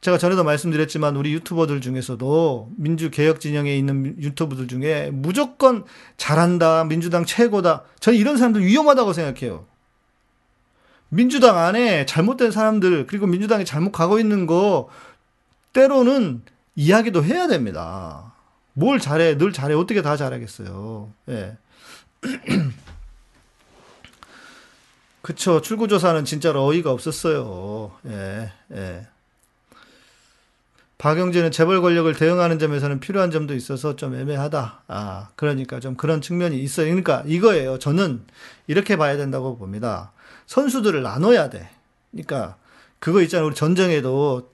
제가 전에도 말씀드렸지만 우리 유튜버들 중에서도 민주 개혁 진영에 있는 유튜버들 중에 무조건 잘한다, 민주당 최고다. 저는 이런 사람들 위험하다고 생각해요. 민주당 안에 잘못된 사람들 그리고 민주당이 잘못 가고 있는 거 때로는 이야기도 해야 됩니다. 뭘 잘해 늘 잘해 어떻게 다 잘하겠어요. 예. 그쵸 출구조사는 진짜로 어이가 없었어요. 예, 예. 박영진은 재벌 권력을 대응하는 점에서는 필요한 점도 있어서 좀 애매하다. 아, 그러니까 좀 그런 측면이 있어요. 그러니까 이거예요. 저는 이렇게 봐야 된다고 봅니다. 선수들을 나눠야 돼. 그러니까 그거 있잖아요. 우리 전쟁에도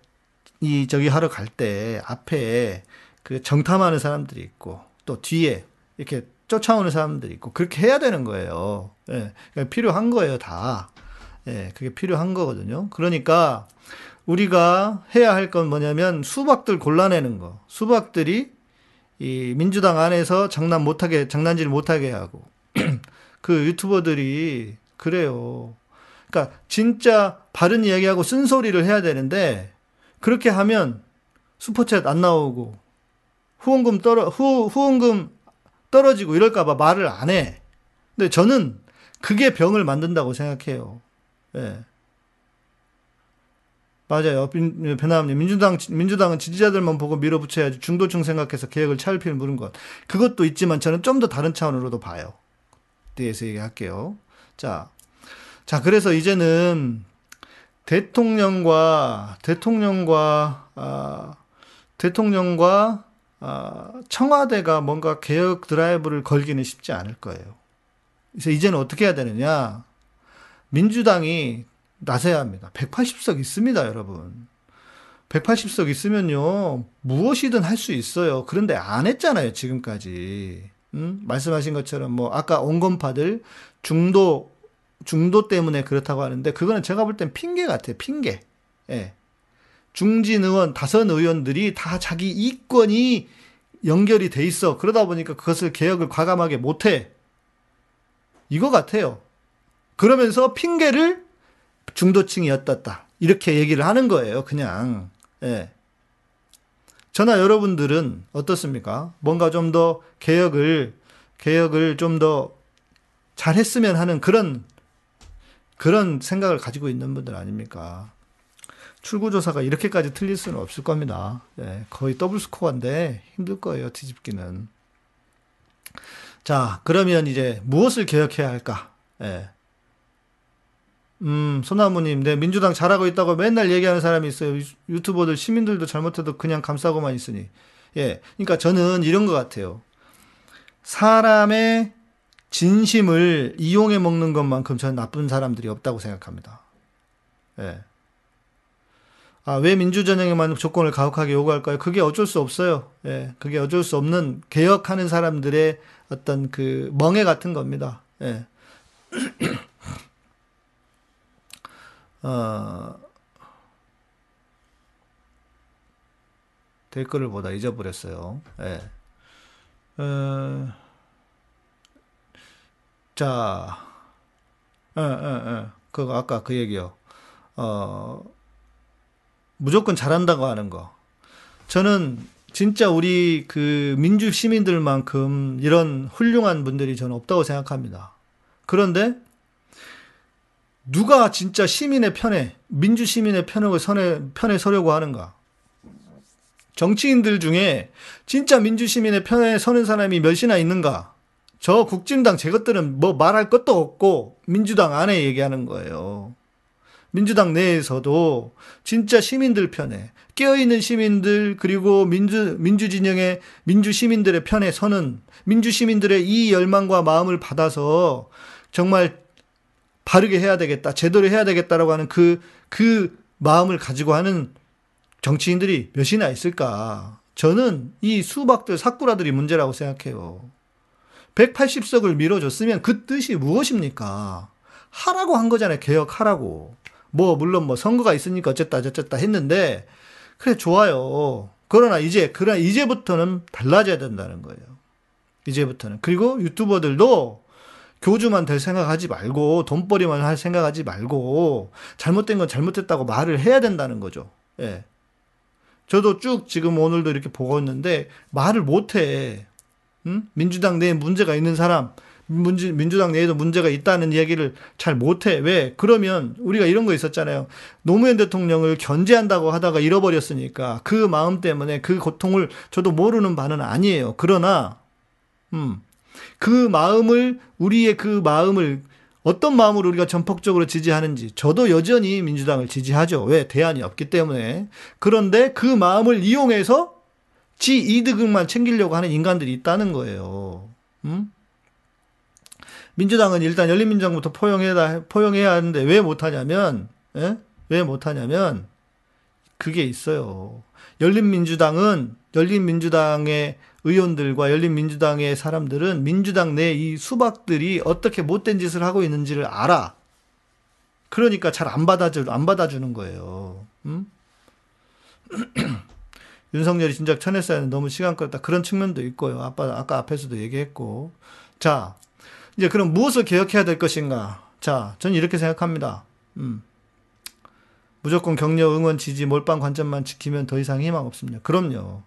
이 저기 하러 갈 때 앞에 그 정탐하는 사람들이 있고 또 뒤에 이렇게 쫓아오는 사람들이 있고 그렇게 해야 되는 거예요. 예. 그러니까 필요한 거예요, 다. 예, 그게 필요한 거거든요. 그러니까 우리가 해야 할 건 뭐냐면 수박들 골라내는 거. 수박들이 이 민주당 안에서 장난 못하게, 장난질 못하게 하고. 그 유튜버들이 그래요. 그러니까 진짜 바른 이야기하고 쓴소리를 해야 되는데 그렇게 하면 슈퍼챗 안 나오고 후원금 떨어 후 후원금 떨어지고 이럴까 봐 말을 안 해. 근데 저는 그게 병을 만든다고 생각해요. 예. 맞아요. 변함님 민주당 민주당은 지지자들만 보고 밀어붙여야지 중도층 생각해서 개혁을 차일피일 물은 것. 그것도 있지만 저는 좀 더 다른 차원으로도 봐요. 뒤에서 얘기할게요. 자, 자, 그래서 이제는 대통령과, 대통령과, 아, 대통령과, 아, 청와대가 뭔가 개혁 드라이브를 걸기는 쉽지 않을 거예요. 그래서 이제는 어떻게 해야 되느냐. 민주당이 나서야 합니다. 180석 있습니다, 여러분. 180석 있으면요, 무엇이든 할 수 있어요. 그런데 안 했잖아요, 지금까지. 음? 말씀하신 것처럼, 뭐, 아까 온건파들 중도 중도 때문에 그렇다고 하는데 그거는 제가 볼 땐 핑계 같아요. 핑계. 예. 중진 의원, 다선 의원들이 다 자기 이권이 연결이 돼 있어. 그러다 보니까 그것을 개혁을 과감하게 못해. 이거 같아요. 그러면서 핑계를 중도층이었다. 이렇게 얘기를 하는 거예요. 그냥. 예. 저나 여러분들은 어떻습니까? 뭔가 좀 더 개혁을, 개혁을 좀 더 잘했으면 하는 그런, 그런 생각을 가지고 있는 분들 아닙니까? 출구조사가 이렇게까지 틀릴 수는 없을 겁니다. 예, 거의 더블 스코어인데 힘들 거예요, 뒤집기는. 자, 그러면 이제 무엇을 개혁해야 할까? 예. 음, 소나무님, 네, 민주당 잘하고 있다고 맨날 얘기하는 사람이 있어요. 유튜버들, 시민들도 잘못해도 그냥 감싸고만 있으니. 예. 그러니까 저는 이런 것 같아요. 사람의 진심을 이용해 먹는 것만큼 저는 나쁜 사람들이 없다고 생각합니다. 예. 아, 왜 민주전형에만 조건을 가혹하게 요구할까요? 그게 어쩔 수 없어요. 예. 그게 어쩔 수 없는 개혁하는 사람들의 어떤 그 멍해 같은 겁니다. 예. 어, 댓글을 보다 잊어버렸어요. 예. 어, 자, 예, 예, 예. 그거 아까 그 얘기요. 어, 무조건 잘한다고 하는 거. 저는 진짜 우리 그 민주 시민들만큼 이런 훌륭한 분들이 저는 없다고 생각합니다. 그런데 누가 진짜 시민의 편에 민주 시민의 편에 선에 편에 서려고 하는가? 정치인들 중에 진짜 민주 시민의 편에 서는 사람이 몇이나 있는가? 저 국진당 제 것들은 뭐 말할 것도 없고 민주당 안에 얘기하는 거예요. 민주당 내에서도 진짜 시민들 편에 깨어있는 시민들 그리고 민주 민주 진영의 민주 시민들의 편에 서는 민주 시민들의 이 열망과 마음을 받아서 정말 바르게 해야 되겠다, 제대로 해야 되겠다라고 하는 그, 그 마음을 가지고 하는 정치인들이 몇이나 있을까? 저는 이 수박들, 사쿠라들이 문제라고 생각해요. 180석을 밀어줬으면 그 뜻이 무엇입니까? 하라고 한 거잖아요. 개혁하라고. 뭐, 물론 뭐 선거가 있으니까 어쨌다, 어쨌다 했는데, 그래, 좋아요. 그러나 이제, 그러나 이제부터는 달라져야 된다는 거예요. 이제부터는. 그리고 유튜버들도 교주만 될 생각하지 말고 돈벌이만 할 생각하지 말고 잘못된 건 잘못됐다고 말을 해야 된다는 거죠. 예. 저도 쭉 지금 오늘도 이렇게 보고 있는데 말을 못 해. 음? 민주당 내에 문제가 있는 사람, 민주, 민주당 내에도 문제가 있다는 얘기를 잘 못해. 왜? 그러면 우리가 이런 거 있었잖아요. 노무현 대통령을 견제한다고 하다가 잃어버렸으니까 그 마음 때문에 그 고통을 저도 모르는 바는 아니에요. 그러나, 음, 그 마음을 우리의 그 마음을 어떤 마음으로 우리가 전폭적으로 지지하는지 저도 여전히 민주당을 지지하죠. 왜 대안이 없기 때문에 그런데 그 마음을 이용해서 지 이득만 챙기려고 하는 인간들이 있다는 거예요. 음? 민주당은 일단 열린민주당부터 포용해야 포용해야 하는데 왜 못하냐면 예? 왜 못하냐면 그게 있어요. 열린민주당은 열린민주당의 의원들과 열린민주당의 사람들은 민주당 내 이 수박들이 어떻게 못된 짓을 하고 있는지를 알아. 그러니까 잘 안 받아주, 안 받아주는 거예요. 음? 윤석열이 진작 쳐냈어야 너무 시간 끌었다. 그런 측면도 있고요. 아까, 아까 앞에서도 얘기했고. 자, 이제 그럼 무엇을 개혁해야 될 것인가? 자, 저는 이렇게 생각합니다. 음. 무조건 격려, 응원, 지지, 몰빵 관점만 지키면 더 이상 희망 없습니다. 그럼요.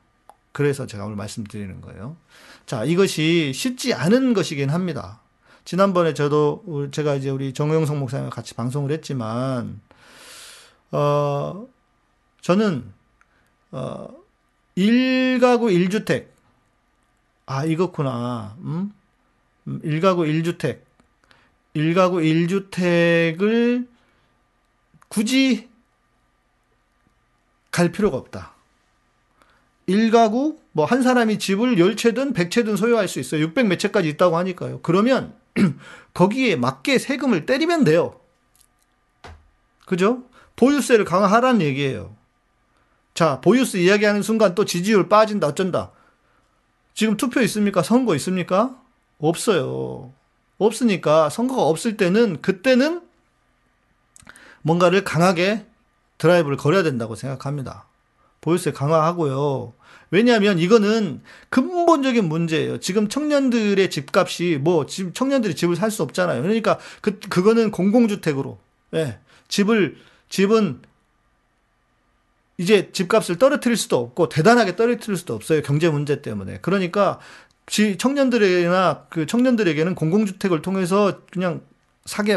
그래서 제가 오늘 말씀드리는 거예요. 자, 이것이 쉽지 않은 것이긴 합니다. 지난번에 저도 제가 이제 우리 정영성 목사님과 같이 방송을 했지만 어 저는 어 1가구 1주택 아 이거구나. 음? 1가구 음, 1주택 1가구 1주택을 굳이 갈 필요가 없다. 1가구 뭐 한 사람이 집을 10채든 100채든 소유할 수 있어요. 600 몇 채까지 있다고 하니까요. 그러면 거기에 맞게 세금을 때리면 돼요. 그죠? 보유세를 강화하라는 얘기예요. 자, 보유세 이야기하는 순간 또 지지율 빠진다, 어쩐다. 지금 투표 있습니까? 선거 있습니까? 없어요. 없으니까 선거가 없을 때는 그때는 뭔가를 강하게 드라이브를 걸어야 된다고 생각합니다. 보유세 강화하고요. 왜냐하면 이거는 근본적인 문제예요. 지금 청년들의 집값이 뭐 지금 청년들이 집을 살 수 없잖아요. 그러니까 그 그거는 공공주택으로 예. 집을 집은 이제 집값을 떨어뜨릴 수도 없고 대단하게 떨어뜨릴 수도 없어요. 경제 문제 때문에. 그러니까 청년들이나 그 청년들에게는 공공주택을 통해서 그냥 사게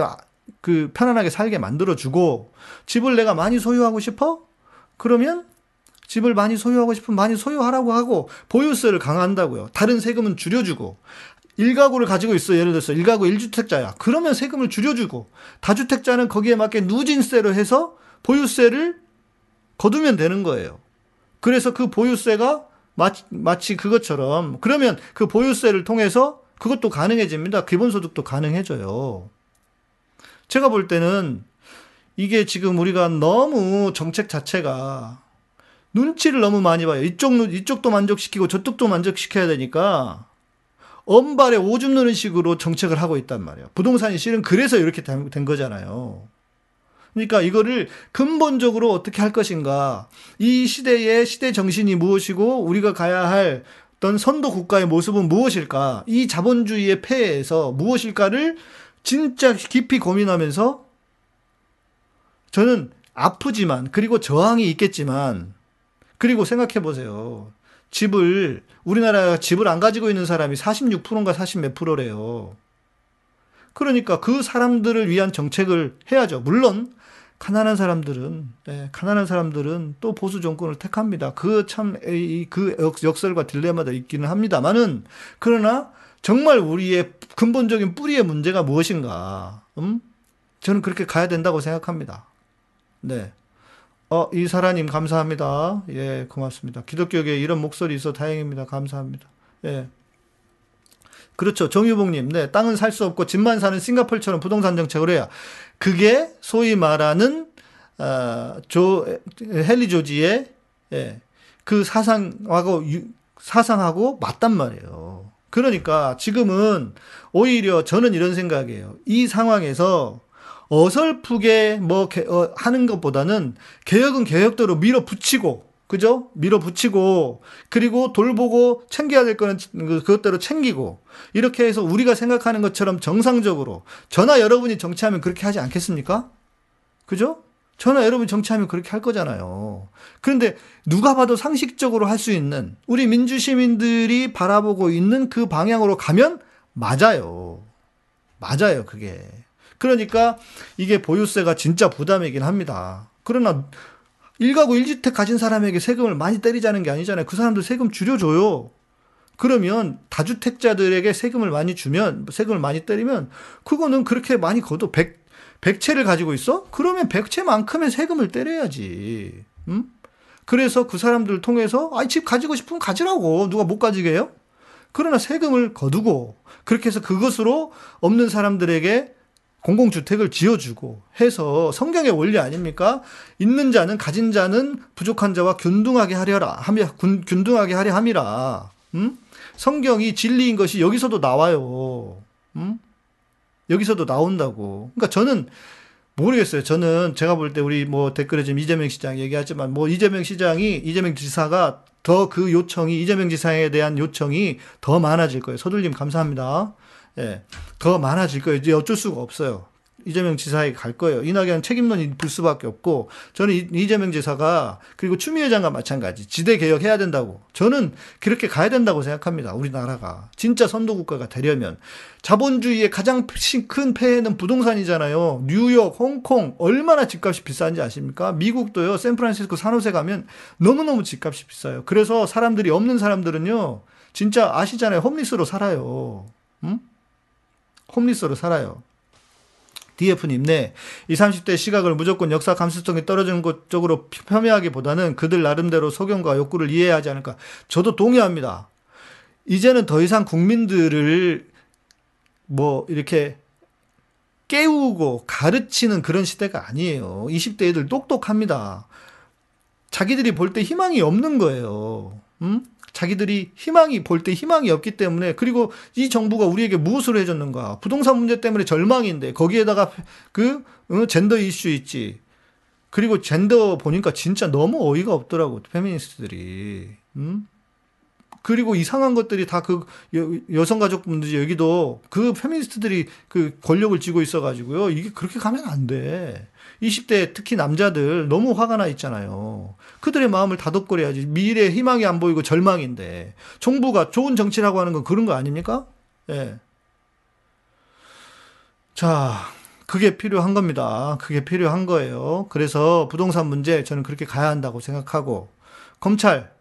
그 편안하게 살게 만들어 주고 집을 내가 많이 소유하고 싶어? 그러면 집을 많이 소유하고 싶으면 많이 소유하라고 하고 보유세를 강화한다고요. 다른 세금은 줄여주고 일가구를 가지고 있어 예를 들어서 일가구 1주택자야. 그러면 세금을 줄여주고 다주택자는 거기에 맞게 누진세로 해서 보유세를 거두면 되는 거예요. 그래서 그 보유세가 마치, 마치 그것처럼 그러면 그 보유세를 통해서 그것도 가능해집니다. 기본소득도 가능해져요. 제가 볼 때는 이게 지금 우리가 너무 정책 자체가 눈치를 너무 많이 봐요. 이쪽, 이쪽도 만족시키고 저쪽도 만족시켜야 되니까 엄발에 오줌 누는 식으로 정책을 하고 있단 말이에요. 부동산이 실은 그래서 이렇게 된 거잖아요. 그러니까 이거를 근본적으로 어떻게 할 것인가. 이 시대의 시대 정신이 무엇이고 우리가 가야 할 어떤 선도 국가의 모습은 무엇일까? 이 자본주의의 폐해에서 무엇일까를 진짜 깊이 고민하면서 저는 아프지만 그리고 저항이 있겠지만 그리고 생각해 보세요. 집을 우리나라 집을 안 가지고 있는 사람이 46%인가 40 몇 프로래요. 그러니까 그 사람들을 위한 정책을 해야죠. 물론 가난한 사람들은 네, 가난한 사람들은 또 보수 정권을 택합니다. 그 참그 그 역설과 딜레마도 있기는 합니다만은 그러나 정말 우리의 근본적인 뿌리의 문제가 무엇인가? 음? 저는 그렇게 가야 된다고 생각합니다. 네. 어, 이사라님 감사합니다. 예, 고맙습니다. 기독교계 이런 목소리 있어 다행입니다. 감사합니다. 예. 그렇죠. 정유봉님, 네, 땅은 살 수 없고 집만 사는 싱가폴처럼 부동산 정책을 해야 그게 소위 말하는 어, 조 헨리 조지의 예, 그 사상하고 유, 사상하고 맞단 말이에요. 그러니까 지금은 오히려 저는 이런 생각이에요. 이 상황에서 어설프게 뭐 어, 하는 것보다는 개혁은 개혁대로 밀어붙이고 그죠? 밀어붙이고 그리고 돌보고 챙겨야 될 거는 그, 그것대로 챙기고 이렇게 해서 우리가 생각하는 것처럼 정상적으로 저나 여러분이 정치하면 그렇게 하지 않겠습니까? 그죠? 저나 여러분이 정치하면 그렇게 할 거잖아요. 그런데 누가 봐도 상식적으로 할 수 있는 우리 민주 시민들이 바라보고 있는 그 방향으로 가면 맞아요. 맞아요, 그게. 그러니까 이게 보유세가 진짜 부담이긴 합니다. 그러나 1가구 1주택 가진 사람에게 세금을 많이 때리자는 게 아니잖아요. 그 사람들 세금 줄여줘요. 그러면 다주택자들에게 세금을 많이 주면, 세금을 많이 때리면, 그거는 그렇게 많이 거둬. 100, 100채를 가지고 있어? 그러면 100채만큼의 세금을 때려야지. 음? 그래서 그 사람들을 통해서, 아이, 집 가지고 싶으면 가지라고. 누가 못 가지게 해요? 그러나 세금을 거두고, 그렇게 해서 그것으로 없는 사람들에게 공공주택을 지어주고 해서 성경의 원리 아닙니까? 있는 자는 가진 자는 부족한 자와 균등하게 하려라 하며 균등하게 하려 함이라. 음? 성경이 진리인 것이 여기서도 나와요. 음? 여기서도 나온다고. 그러니까 저는 모르겠어요. 저는 제가 볼 때 우리 뭐 댓글에 지금 이재명 시장 얘기하지만 뭐 이재명 시장이 이재명 지사가 더 그 요청이 이재명 지사에 대한 요청이 더 많아질 거예요. 서둘님 감사합니다. 예, 더 많아질 거예요. 이제 어쩔 수가 없어요. 이재명 지사에게 갈 거예요. 이낙연 책임론이 불 수밖에 없고 저는 이재명 지사가 그리고 추미애 장과 마찬가지 지대 개혁해야 된다고 저는 그렇게 가야 된다고 생각합니다. 우리나라가 진짜 선도 국가가 되려면 자본주의의 가장 큰 폐해는 부동산이잖아요. 뉴욕, 홍콩 얼마나 집값이 비싼지 아십니까? 미국도요. 샌프란시스코 산호세 가면 너무너무 집값이 비싸요. 그래서 사람들이 없는 사람들은요. 진짜 아시잖아요. 홈리스로 살아요. 음? 홈리스로 살아요. DF님, 네. 20, 30대 시각을 무조건 역사 감수성이 떨어지는 것 쪽으로 폄훼하기보다는 그들 나름대로 소견과 욕구를 이해하지 않을까. 저도 동의합니다. 이제는 더 이상 국민들을 뭐 이렇게 깨우고 가르치는 그런 시대가 아니에요. 20대 애들 똑똑합니다. 자기들이 볼 때 희망이 없는 거예요. 음? 자기들이 희망이 볼 때 희망이 없기 때문에 그리고 이 정부가 우리에게 무엇을 해줬는가 부동산 문제 때문에 절망인데 거기에다가 그 어, 젠더 이슈 있지 그리고 젠더 보니까 진짜 너무 어이가 없더라고, 페미니스트들이. 음? 그리고 이상한 것들이 다 그 여성가족부들이 여기도 그 페미니스트들이 그 권력을 쥐고 있어가지고요. 이게 그렇게 가면 안 돼. 20대 특히 남자들 너무 화가 나 있잖아요. 그들의 마음을 다독거려야지. 미래에 희망이 안 보이고 절망인데. 정부가 좋은 정치라고 하는 건 그런 거 아닙니까? 예. 자, 그게 필요한 겁니다. 그게 필요한 거예요. 그래서 부동산 문제 저는 그렇게 가야 한다고 생각하고 검찰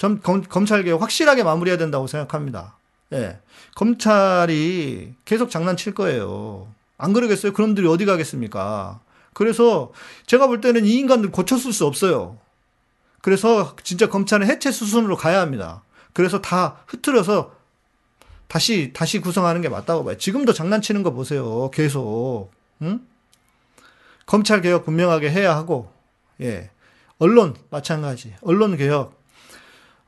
점, 검, 검찰개혁 확실하게 마무리해야 된다고 생각합니다. 예. 검찰이 계속 장난칠 거예요. 안 그러겠어요? 그놈들이 어디 가겠습니까? 그래서 제가 볼 때는 이 인간들 고쳤을 수 없어요. 그래서 진짜 검찰은 해체 수순으로 가야 합니다. 그래서 다 흐트러서 다시, 다시 구성하는 게 맞다고 봐요. 지금도 장난치는 거 보세요. 계속. 응? 검찰 개혁 분명하게 해야 하고, 예. 언론, 마찬가지. 언론 개혁.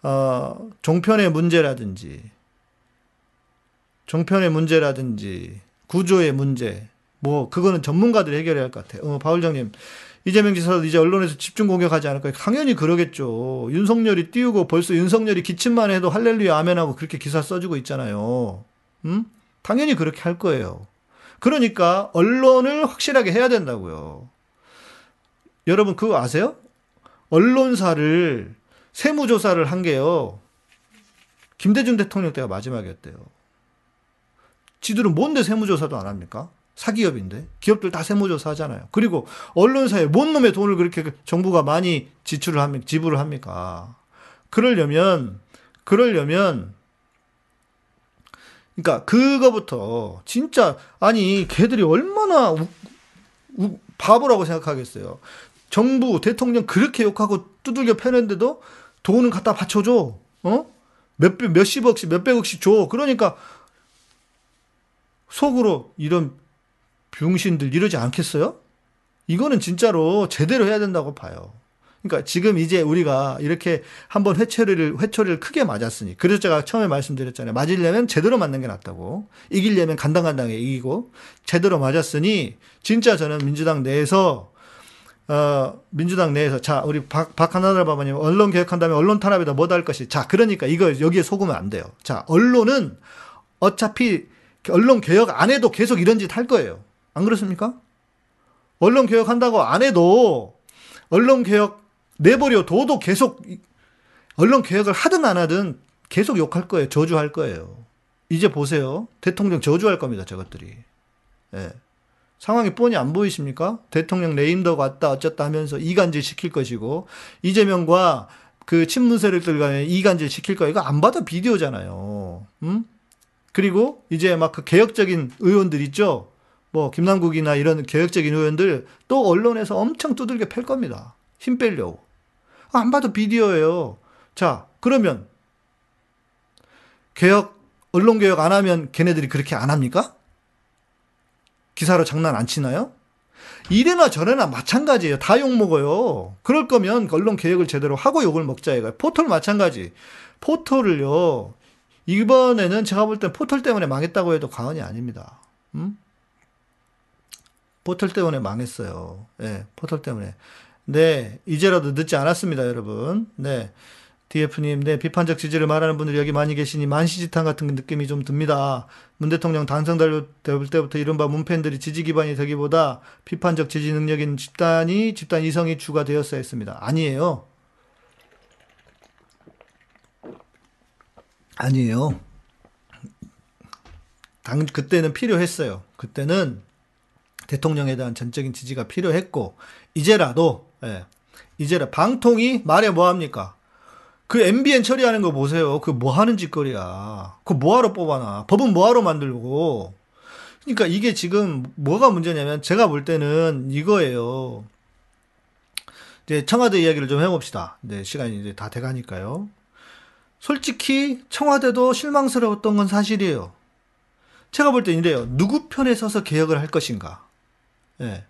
어, 종편의 문제라든지, 종편의 문제라든지, 구조의 문제, 뭐, 그거는 전문가들이 해결해야 할 것 같아요. 어, 바울장님, 이재명 지사도 이제 언론에서 집중 공격하지 않을까요? 당연히 그러겠죠. 윤석열이 띄우고 벌써 윤석열이 기침만 해도 할렐루야 아멘하고 그렇게 기사 써주고 있잖아요. 음? 당연히 그렇게 할 거예요. 그러니까 언론을 확실하게 해야 된다고요. 여러분 그거 아세요? 언론사를 세무조사를 한 게요. 김대중 대통령 때가 마지막이었대요. 지들은 뭔데 세무조사도 안 합니까? 사기업인데. 기업들 다 세무조사 하잖아요. 그리고 언론사에 뭔 놈의 돈을 그렇게 정부가 많이 지출을 합니까? 지불을 합니까? 그러려면, 그러려면, 그러니까 그거부터 진짜 아니 걔들이 얼마나 우, 우, 바보라고 생각하겠어요. 정부 대통령 그렇게 욕하고 두들겨 패는데도 돈은 갖다 받쳐줘. 어? 몇, 몇십억씩, 몇백억씩 줘. 그러니까 속으로 이런 병신들 이러지 않겠어요? 이거는 진짜로 제대로 해야 된다고 봐요. 그러니까 지금 이제 우리가 이렇게 한번 회초리를, 회초리를 크게 맞았으니. 그래서 제가 처음에 말씀드렸잖아요. 맞으려면 제대로 맞는 게 낫다고. 이기려면 간당간당하게 이기고. 제대로 맞았으니, 진짜 저는 민주당 내에서 어, 민주당 내에서 자 우리 박, 박하나달 바바님 언론 개혁한 다음에 언론 탄압에다 뭐다 할 것이 자 그러니까 이거 여기에 속으면 안 돼요. 자 언론은 어차피 언론 개혁 안 해도 계속 이런 짓 할 거예요. 안 그렇습니까? 언론 개혁한다고 안 해도 언론 개혁 내버려 둬도 계속 언론 개혁을 하든 안 하든 계속 욕할 거예요. 저주할 거예요. 이제 보세요. 대통령 저주할 겁니다. 저것들이. 예. 상황이 뻔히 안 보이십니까? 대통령 레임덕 왔다 어쩌다 하면서 이간질 시킬 것이고 이재명과 그 친문 세력들 간에 이간질 시킬 거 이거 안 봐도 비디오잖아요. 음? 그리고 이제 막 그 개혁적인 의원들 있죠. 뭐 김남국이나 이런 개혁적인 의원들 또 언론에서 엄청 두들겨 팰 겁니다. 힘 빼려고. 안 봐도 비디오예요. 자, 그러면 개혁 언론 개혁 안 하면 걔네들이 그렇게 안 합니까? 기사로 장난 안 치나요? 이래나 저래나 마찬가지예요. 다 욕먹어요. 그럴 거면 언론 개혁을 제대로 하고 욕을 먹자 이거예요. 포털 마찬가지. 포털을요. 이번에는 제가 볼 땐 포털 때문에 망했다고 해도 과언이 아닙니다. 음? 포털 때문에 망했어요. 네, 포털 때문에. 네, 이제라도 늦지 않았습니다, 여러분. 네. DF님, 네, 비판적 지지를 말하는 분들이 여기 많이 계시니 만시지탄 같은 느낌이 좀 듭니다. 문 대통령 당선될 때부터 이른바 문팬들이 지지 기반이 되기보다 비판적 지지 능력인 집단이, 집단 이성이 주가 되었어야 했습니다. 아니에요. 아니에요. 당, 그때는 필요했어요. 그때는 대통령에 대한 전적인 지지가 필요했고, 이제라도, 예, 이제라 방통이 말해 뭐 합니까? 그 MBN 처리하는 거 보세요. 그 뭐 하는 짓거리야. 그 뭐하러 뽑아놔. 법은 뭐하러 만들고. 그러니까 이게 지금 뭐가 문제냐면 제가 볼 때는 이거예요. 이제 청와대 이야기를 좀 해봅시다. 네, 시간이 이제 다 돼가니까요. 솔직히 청와대도 실망스러웠던 건 사실이에요. 제가 볼 땐 이래요. 누구 편에 서서 개혁을 할 것인가. 예.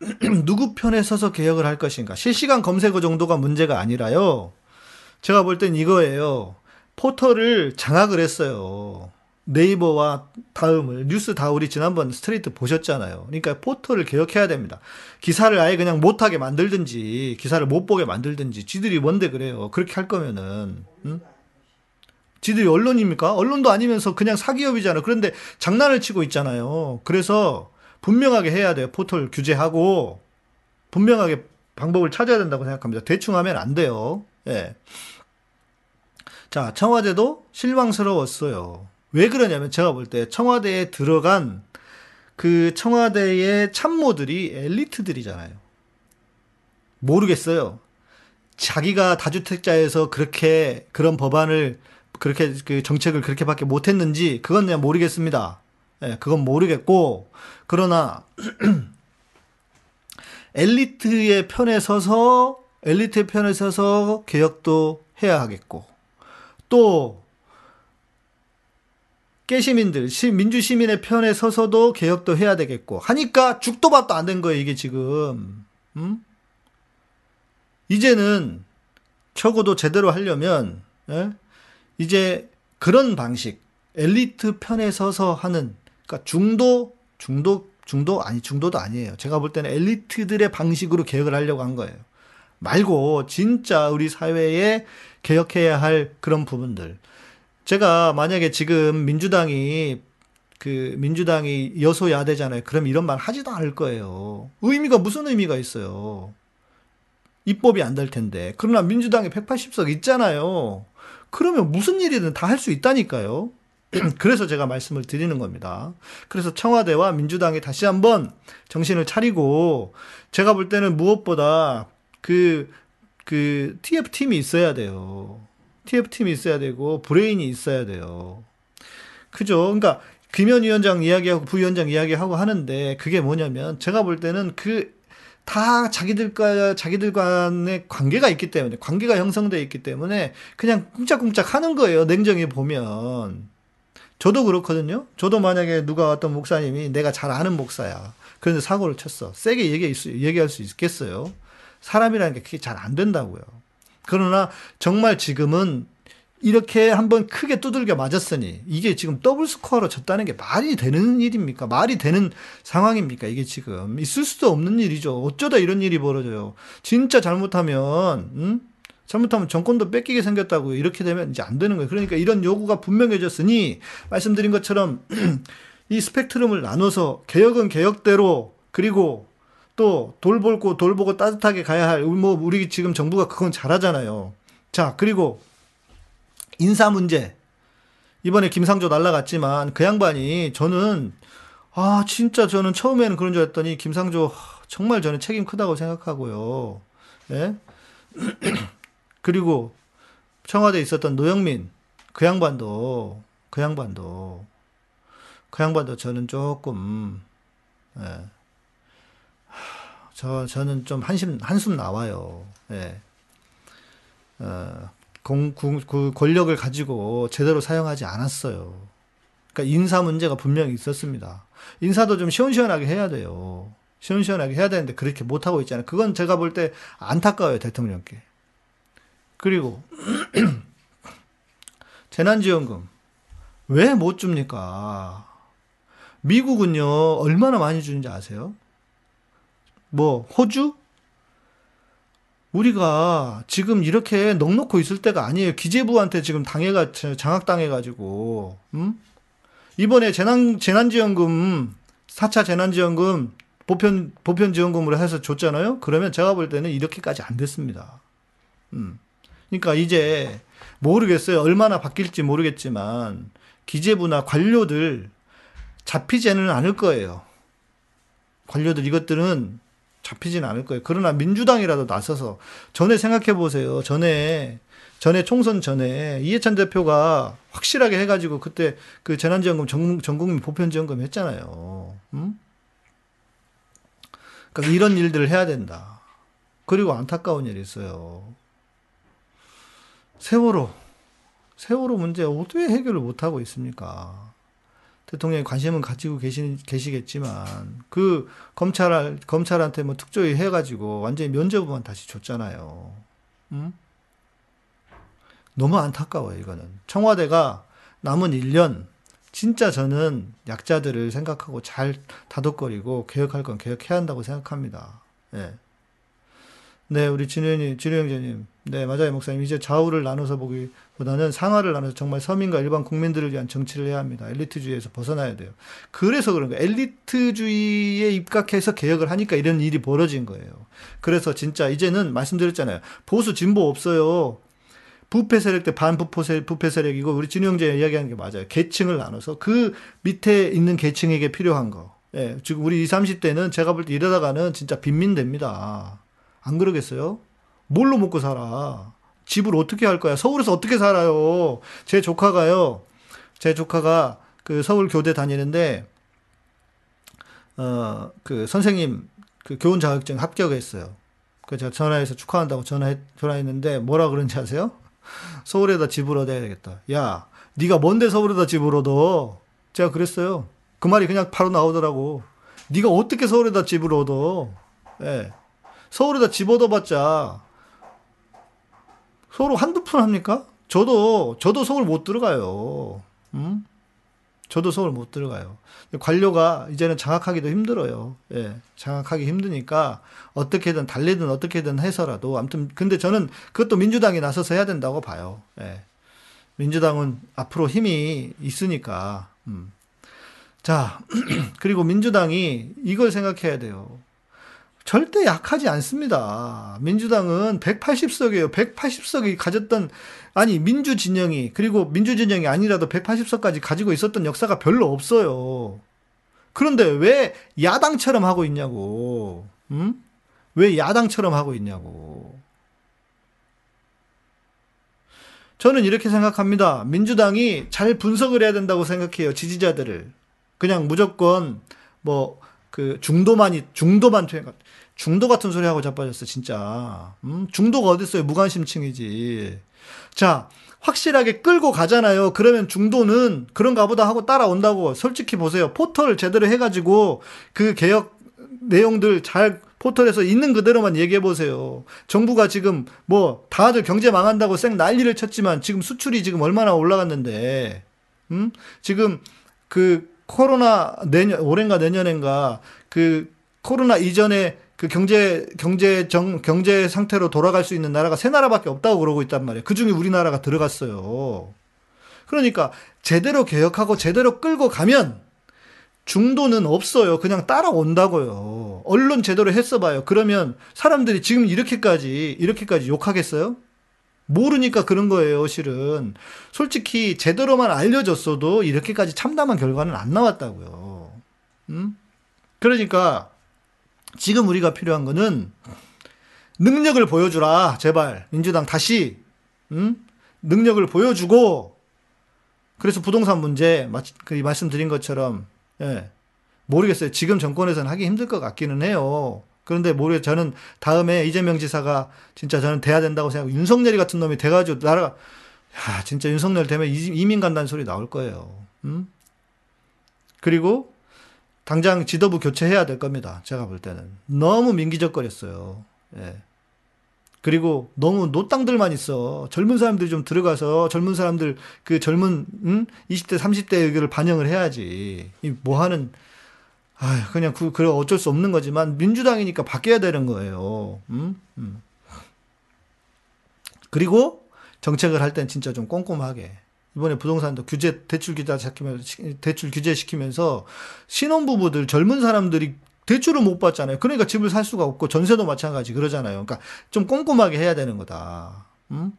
누구 편에 서서 개혁을 할 것인가. 실시간 검색어 정도가 문제가 아니라요. 제가 볼 땐 이거예요. 포털을 장악을 했어요. 네이버와 다음을 뉴스 다우리 지난번 스트레이트 보셨잖아요. 그러니까 포털을 개혁해야 됩니다. 기사를 아예 그냥 못하게 만들든지 기사를 못 보게 만들든지 지들이 뭔데 그래요. 그렇게 할 거면은 응? 지들이 언론입니까? 언론도 아니면서 그냥 사기업이잖아요. 그런데 장난을 치고 있잖아요. 그래서 분명하게 해야 돼요. 포털 규제하고 분명하게 방법을 찾아야 된다고 생각합니다. 대충 하면 안 돼요. 예. 자, 청와대도 실망스러웠어요. 왜 그러냐면 제가 볼 때 청와대에 들어간 그 청와대의 참모들이 엘리트들이잖아요. 모르겠어요. 자기가 다주택자에서 그렇게 그런 법안을 그렇게 그 정책을 그렇게밖에 못했는지 그건 그냥 모르겠습니다. 예, 그건 모르겠고 그러나 엘리트의 편에 서서 엘리트의 편에 서서 개혁도 해야 하겠고 또 깨시민들, 민주 시민의 편에 서서도 개혁도 해야 되겠고 하니까 죽도 밥도 안 된 거예요, 이게 지금. 음? 이제는 적어도 제대로 하려면 예? 이제 그런 방식, 엘리트 편에 서서 하는 그러니까 중도 중도 중도 아니 중도도 아니에요. 제가 볼 때는 엘리트들의 방식으로 개혁을 하려고 한 거예요. 말고 진짜 우리 사회에 개혁해야 할 그런 부분들. 제가 만약에 지금 민주당이 그 민주당이 여소야대잖아요. 그럼 이런 말 하지도 않을 거예요. 의미가 무슨 의미가 있어요? 입법이 안 될 텐데. 그러나 민주당이 180석 있잖아요. 그러면 무슨 일이든 다 할 수 있다니까요. 그래서 제가 말씀을 드리는 겁니다. 그래서 청와대와 민주당이 다시 한번 정신을 차리고 제가 볼 때는 무엇보다 그, 그 TF팀이 있어야 돼요. TF팀이 있어야 되고 브레인이 있어야 돼요. 그죠? 그러니까 김현 위원장 이야기하고 부위원장 이야기하고 하는데 그게 뭐냐면 제가 볼 때는 그 다 자기들과 자기들 간의 관계가 있기 때문에 관계가 형성되어 있기 때문에 그냥 꿍짝꿍짝 하는 거예요. 냉정히 보면. 저도 그렇거든요. 저도 만약에 누가 어떤 목사님이 내가 잘 아는 목사야. 그런데 사고를 쳤어. 세게 얘기, 얘기할 수 있겠어요. 사람이라는 게 그게 잘 안 된다고요. 그러나 정말 지금은 이렇게 한번 크게 두들겨 맞았으니 이게 지금 더블 스코어로 졌다는 게 말이 되는 일입니까? 말이 되는 상황입니까? 이게 지금 있을 수도 없는 일이죠. 어쩌다 이런 일이 벌어져요. 진짜 잘못하면 음? 잘못하면 정권도 뺏기게 생겼다고 이렇게 되면 이제 안 되는 거예요. 그러니까 이런 요구가 분명해졌으니 말씀드린 것처럼 이 스펙트럼을 나눠서 개혁은 개혁대로 그리고 또 돌보고 돌보고 따뜻하게 가야 할, 뭐, 우리 지금 정부가 그건 잘하잖아요. 자, 그리고 인사 문제. 이번에 김상조 날라갔지만 그 양반이 저는, 아, 진짜 저는 처음에는 그런 줄 알았더니 김상조 정말 저는 책임 크다고 생각하고요. 예? 그리고 청와대에 있었던 노영민, 그 양반도, 그 양반도, 그 양반도 저는 조금, 예. 저, 저는 좀 한심, 한숨 나와요. 예. 어, 공, 구, 그 권력을 가지고 제대로 사용하지 않았어요. 그러니까 인사 문제가 분명히 있었습니다. 인사도 좀 시원시원하게 해야 돼요. 시원시원하게 해야 되는데 그렇게 못하고 있잖아요. 그건 제가 볼 때 안타까워요, 대통령께. 그리고, 재난지원금. 왜 못 줍니까? 미국은요, 얼마나 많이 주는지 아세요? 뭐 호주? 우리가 지금 이렇게 넉넉고 있을 때가 아니에요. 기재부한테 지금 당해가 장악당해가지고 음? 이번에 재난 재난지원금 4차 재난지원금 보편 보편 지원금으로 해서 줬잖아요. 그러면 제가 볼 때는 이렇게까지 안 됐습니다. 음. 그러니까 이제 모르겠어요. 얼마나 바뀔지 모르겠지만 기재부나 관료들 잡히지는 않을 거예요. 관료들 이것들은 잡히진 않을 거예요. 그러나 민주당이라도 나서서 전에 생각해 보세요. 전에 전에 총선 전에 이해찬 대표가 확실하게 해가지고 그때 그 재난지원금 전, 전 국민 보편지원금 했잖아요. 음? 그러니까 이런 일들을 해야 된다. 그리고 안타까운 일이 있어요. 세월호. 세월호 문제 어떻게 해결을 못하고 있습니까? 대통령이 관심은 가지고 계시, 계시겠지만 그 검찰 검찰한테 뭐 특조위 해가지고 완전히 면죄부만 다시 줬잖아요. 음? 너무 안타까워요 이거는 청와대가 남은 1년 진짜 저는 약자들을 생각하고 잘 다독거리고 개혁할 건 개혁해야 한다고 생각합니다. 예. 네, 우리 진우님, 진우 형제님. 네, 맞아요, 목사님. 이제 좌우를 나눠서 보기보다는 상하를 나눠서 정말 서민과 일반 국민들을 위한 정치를 해야 합니다. 엘리트주의에서 벗어나야 돼요. 그래서 그런 거예요. 엘리트주의에 입각해서 개혁을 하니까 이런 일이 벌어진 거예요. 그래서 진짜 이제는 말씀드렸잖아요. 보수 진보 없어요. 부패 세력 때 반부패 세력, 부패 세력이고 우리 진우 형제 이야기하는 게 맞아요. 계층을 나눠서 그 밑에 있는 계층에게 필요한 거. 예, 지금 우리 20, 30대는 제가 볼 때 이러다가는 진짜 빈민 됩니다. 안 그러겠어요? 뭘로 먹고 살아? 집을 어떻게 할 거야? 서울에서 어떻게 살아요? 제 조카가요. 제 조카가 그 서울 교대 다니는데 어 그 선생님 그 교원 자격증 합격했어요. 그 제가 전화해서 축하한다고 전화해 전화했는데 뭐라 그런지 아세요? 서울에다 집을 얻어야 되겠다. 야, 네가 뭔데 서울에다 집을 얻어? 제가 그랬어요. 그 말이 그냥 바로 나오더라고. 네가 어떻게 서울에다 집을 얻어? 예. 네. 서울에다 집 얻어봤자 서울 한두 푼 합니까? 저도 저도 서울 못 들어가요. 음? 저도 서울 못 들어가요. 관료가 이제는 장악하기도 힘들어요. 예, 장악하기 힘드니까 어떻게든 달리든 어떻게든 해서라도 아무튼 근데 저는 그것도 민주당이 나서서 해야 된다고 봐요. 예. 민주당은 앞으로 힘이 있으니까. 음. 자, 그리고 민주당이 이걸 생각해야 돼요. 절대 약하지 않습니다. 민주당은 180석이에요. 180석이 가졌던, 아니, 민주 진영이, 그리고 민주 진영이 아니라도 180석까지 가지고 있었던 역사가 별로 없어요. 그런데 왜 야당처럼 하고 있냐고. 음? 왜 야당처럼 하고 있냐고. 저는 이렇게 생각합니다. 민주당이 잘 분석을 해야 된다고 생각해요. 지지자들을. 그냥 무조건 뭐, 그 중도만이, 중도만 투행, 중도 같은 소리 하고 자빠졌어, 진짜. 음? 중도가 어딨어요? 무관심층이지. 자, 확실하게 끌고 가잖아요. 그러면 중도는 그런가 보다 하고 따라온다고. 솔직히 보세요. 포털 제대로 해가지고 그 개혁 내용들 잘 포털에서 있는 그대로만 얘기해 보세요. 정부가 지금 뭐 다들 경제 망한다고 쌩 난리를 쳤지만 지금 수출이 지금 얼마나 올라갔는데, 음? 지금 그 코로나 내년, 올해인가 내년인가 그 코로나 이전에 그 경제 경제 정 경제 상태로 돌아갈 수 있는 나라가 세 나라밖에 없다고 그러고 있단 말이에요. 그 중에 우리나라가 들어갔어요. 그러니까 제대로 개혁하고 제대로 끌고 가면 중도는 없어요. 그냥 따라온다고요. 언론 제대로 했어 봐요. 그러면 사람들이 지금 이렇게까지 이렇게까지 욕하겠어요? 모르니까 그런 거예요, 실은. 솔직히 제대로만 알려졌어도 이렇게까지 참담한 결과는 안 나왔다고요. 음? 그러니까 지금 우리가 필요한 거는 능력을 보여주라. 제발. 민주당 다시, 음? 능력을 보여주고, 그래서 부동산 문제, 그 말씀드린 것처럼, 예. 모르겠어요. 지금 정권에서는 하기 힘들 것 같기는 해요. 그런데 모르겠 저는 다음에 이재명 지사가 진짜 저는 돼야 된다고 생각하고 윤석열이 같은 놈이 돼가지고 나라가 야 진짜 윤석열 되면 이민 간다는 소리 나올 거예요. 음? 그리고 당장 지도부 교체해야 될 겁니다. 제가 볼 때는. 너무 민기적거렸어요. 예. 그리고 너무 노땅들만 있어. 젊은 사람들이 좀 들어가서 젊은 사람들 그 젊은 음? 20대 30대 의견을 반영을 해야지. 이 뭐 하는 아, 그냥 그 그래 어쩔 수 없는 거지만 민주당이니까 바뀌어야 되는 거예요. 음? 음. 그리고 정책을 할 땐 진짜 좀 꼼꼼하게 이번에 부동산도 규제 대출 규제 시키면 대출 규제 시키면서 신혼 부부들 젊은 사람들이 대출을 못 받잖아요. 그러니까 집을 살 수가 없고 전세도 마찬가지 그러잖아요. 그러니까 좀 꼼꼼하게 해야 되는 거다. 음?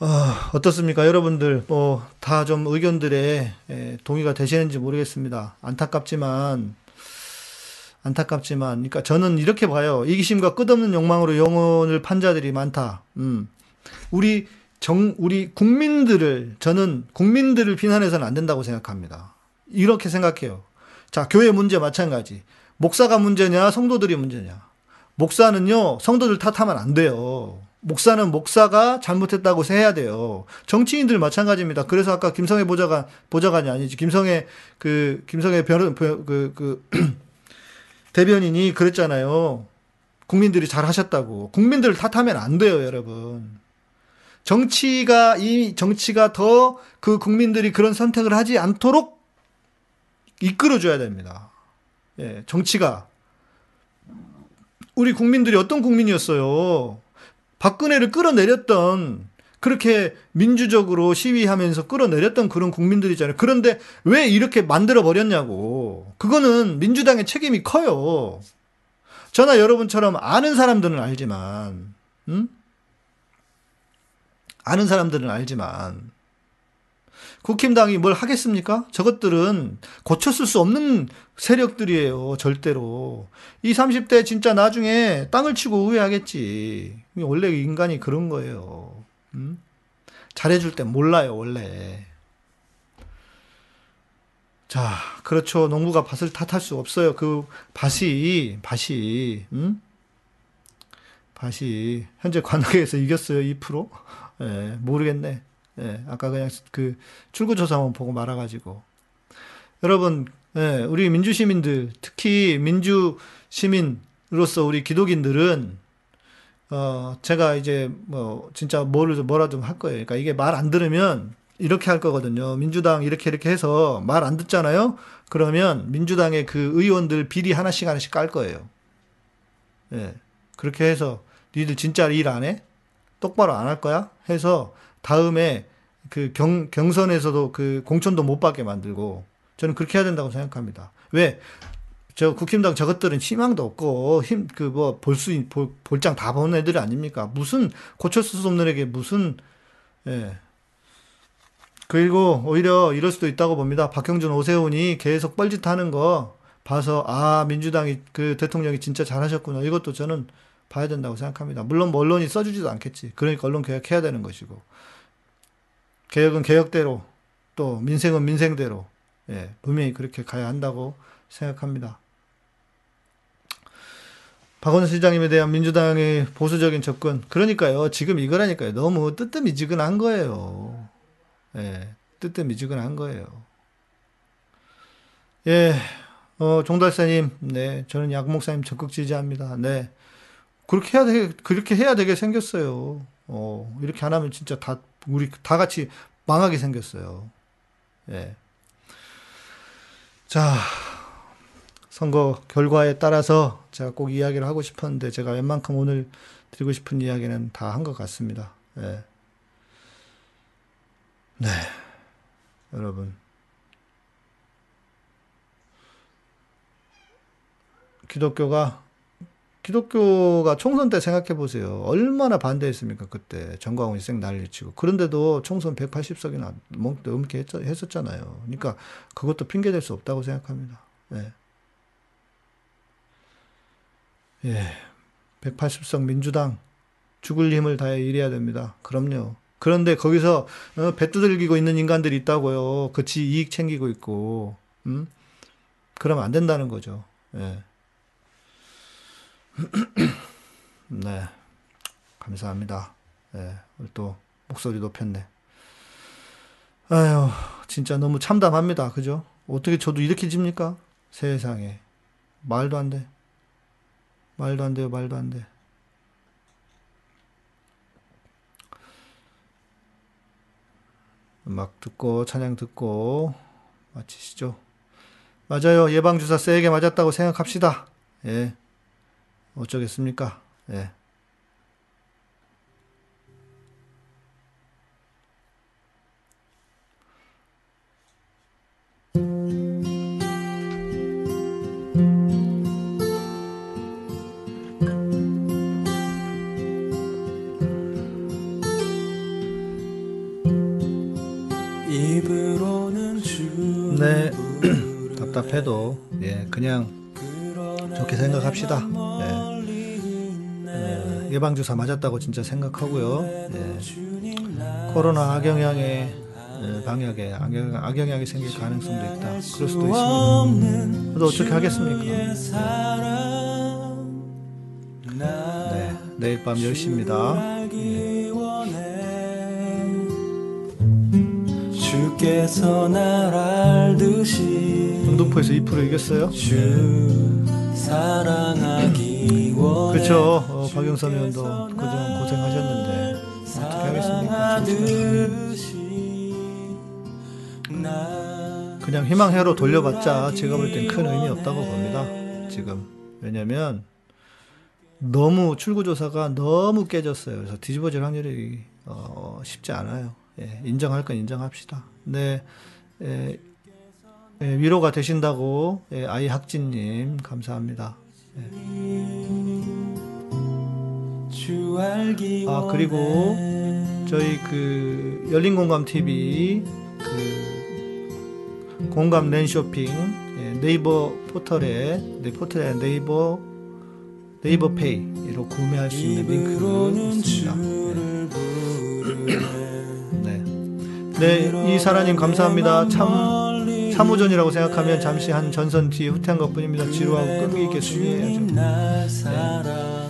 어, 어떻습니까? 여러분들, 뭐, 다 좀 의견들에 에, 동의가 되시는지 모르겠습니다. 안타깝지만, 안타깝지만, 그러니까 저는 이렇게 봐요. 이기심과 끝없는 욕망으로 영혼을 판 자들이 많다. 음. 우리 정, 우리 국민들을, 저는 국민들을 비난해서는 안 된다고 생각합니다. 이렇게 생각해요. 자, 교회 문제 마찬가지. 목사가 문제냐, 성도들이 문제냐. 목사는요, 성도들 탓하면 안 돼요. 목사는 목사가 잘못했다고 해야 돼요. 정치인들 마찬가지입니다. 그래서 아까 김성애 보좌관, 보좌관이 아니지. 김성애, 그, 김성애 변, 그, 그, 대변인이 그랬잖아요. 국민들이 잘 하셨다고. 국민들을 탓하면 안 돼요, 여러분. 정치가 이 정치가 더 그 국민들이 그런 선택을 하지 않도록 이끌어줘야 됩니다. 예, 정치가 우리 국민들이 어떤 국민이었어요? 박근혜를 끌어내렸던 그렇게 민주적으로 시위하면서 끌어내렸던 그런 국민들이잖아요. 그런데 왜 이렇게 만들어 버렸냐고. 그거는 민주당의 책임이 커요. 저나 여러분처럼 아는 사람들은 알지만, 음? 아는 사람들은 알지만 국힘당이 뭘 하겠습니까? 저것들은 고쳤을 수 없는 세력들이에요. 절대로. 이 30대 진짜 나중에 땅을 치고 후회하겠지. 원래 인간이 그런 거예요. 음? 잘해줄 땐 몰라요, 원래. 자, 그렇죠. 농구가 밭을 탓할 수 없어요. 그 밭이, 밭이, 음? 밭이, 현재 관악에서 이겼어요, 2%? 예, 모르겠네. 예, 아까 그냥 그 출구조사만 보고 말아가지고. 여러분, 예, 우리 민주시민들, 특히 민주시민으로서 우리 기독인들은, 어, 제가 이제 뭐, 진짜 뭐를, 뭐라도 할 거예요. 그러니까 이게 말 안 들으면 이렇게 할 거거든요. 민주당 이렇게 이렇게 해서 말 안 듣잖아요? 그러면 민주당의 그 의원들 비리 하나씩 하나씩 깔 거예요. 예. 그렇게 해서 니들 진짜 일 안 해? 똑바로 안 할 거야? 해서 다음에 그 경, 경선에서도 그 공천도 못 받게 만들고 저는 그렇게 해야 된다고 생각합니다. 왜? 저 국힘당 저것들은 희망도 없고 힘 그 뭐 볼 수 볼장 다 보는 애들이 아닙니까? 무슨 고쳤을 수 없는 애게 무슨 예. 그리고 오히려 이럴 수도 있다고 봅니다. 박형준 오세훈이 계속 뻘짓하는 거 봐서 아 민주당이 그 대통령이 진짜 잘하셨구나 이것도 저는 봐야 된다고 생각합니다. 물론 뭐 언론이 써주지도 않겠지. 그러니까 언론 개혁해야 되는 것이고. 개혁은 개혁대로, 또 민생은 민생대로, 예, 분명히 그렇게 가야 한다고 생각합니다. 박원순 시장님에 대한 민주당의 보수적인 접근. 그러니까요. 지금 이거라니까요. 너무 뜨뜻미지근한 거예요. 예, 뜨뜻미지근한 거예요. 예, 어, 종달사님, 네, 저는 약목사님 적극 지지합니다. 네. 그렇게 해야 되 그렇게 해야 되게 생겼어요. 어, 이렇게 안 하면 진짜 다 우리 다 같이 망하게 생겼어요. 예. 자, 선거 결과에 따라서 제가 꼭 이야기를 하고 싶었는데 제가 웬만큼 오늘 드리고 싶은 이야기는 다 한 것 같습니다. 예. 네. 여러분. 기독교가 기독교가 총선 때 생각해 보세요. 얼마나 반대했습니까, 그때. 정광훈이 쌩 난리치고. 그런데도 총선 180석이나 넘게 했었잖아요. 그러니까 그것도 핑계 될 수 없다고 생각합니다. 예. 예. 180석 민주당 죽을 힘을 다해 일해야 됩니다. 그럼요. 그런데 거기서 어, 배 두들기고 있는 인간들이 있다고요. 그치 이익 챙기고 있고. 음? 그러면 안 된다는 거죠. 예. 네. 감사합니다. 네. 또 목소리 높였네. 아유, 진짜 너무 참담합니다. 그죠? 어떻게 저도 이렇게 집니까? 세상에. 말도 안 돼. 말도 안 돼요, 말도 안 돼. 음악 듣고, 찬양 듣고, 마치시죠. 맞아요. 예방주사 세게 맞았다고 생각합시다. 예. 어쩌겠습니까? 예. 네, 답답해도 예 그냥 좋게 생각합시다. 예방 주사 맞았다고 진짜 생각하고요. 예. 코로나 악영향에 예, 방역에 악영, 악영 향이 생길 가능성도 있다. 그럴 수도 있습니다. 그래도 어떻게 하겠습니까? 네, 내일 밤 10시입니다. 주께서 날 알듯이 영등포에서 2% 이겼어요? 주 사랑하기 그렇죠. 어, 박영선 의원도 그동안 고생하셨는데 어떻게 하겠습니까? 그냥 희망회로 돌려봤자 제가 볼 땐 큰 의미 없다고 봅니다. 지금 왜냐면 너무 출구조사가 너무 깨졌어요. 그래서 뒤집어질 확률이 어, 쉽지 않아요. 예, 인정할 건 인정합시다. 네, 예, 예, 위로가 되신다고 예, 아이 학진님 감사합니다. 예. 아 그리고 저희 그 열린 공감 TV 그 공감 랜 쇼핑 예, 네이버 포털에 네 포털에 네이버 네이버 페이로 구매할 수 있는 링크 있습니다. 네. 네, 이 사라님 감사합니다. 참 사무전이라고 생각하면 잠시 한 전선 뒤에 후퇴한 것뿐입니다. 지루하고 끈기 있게 수리해야죠. 네.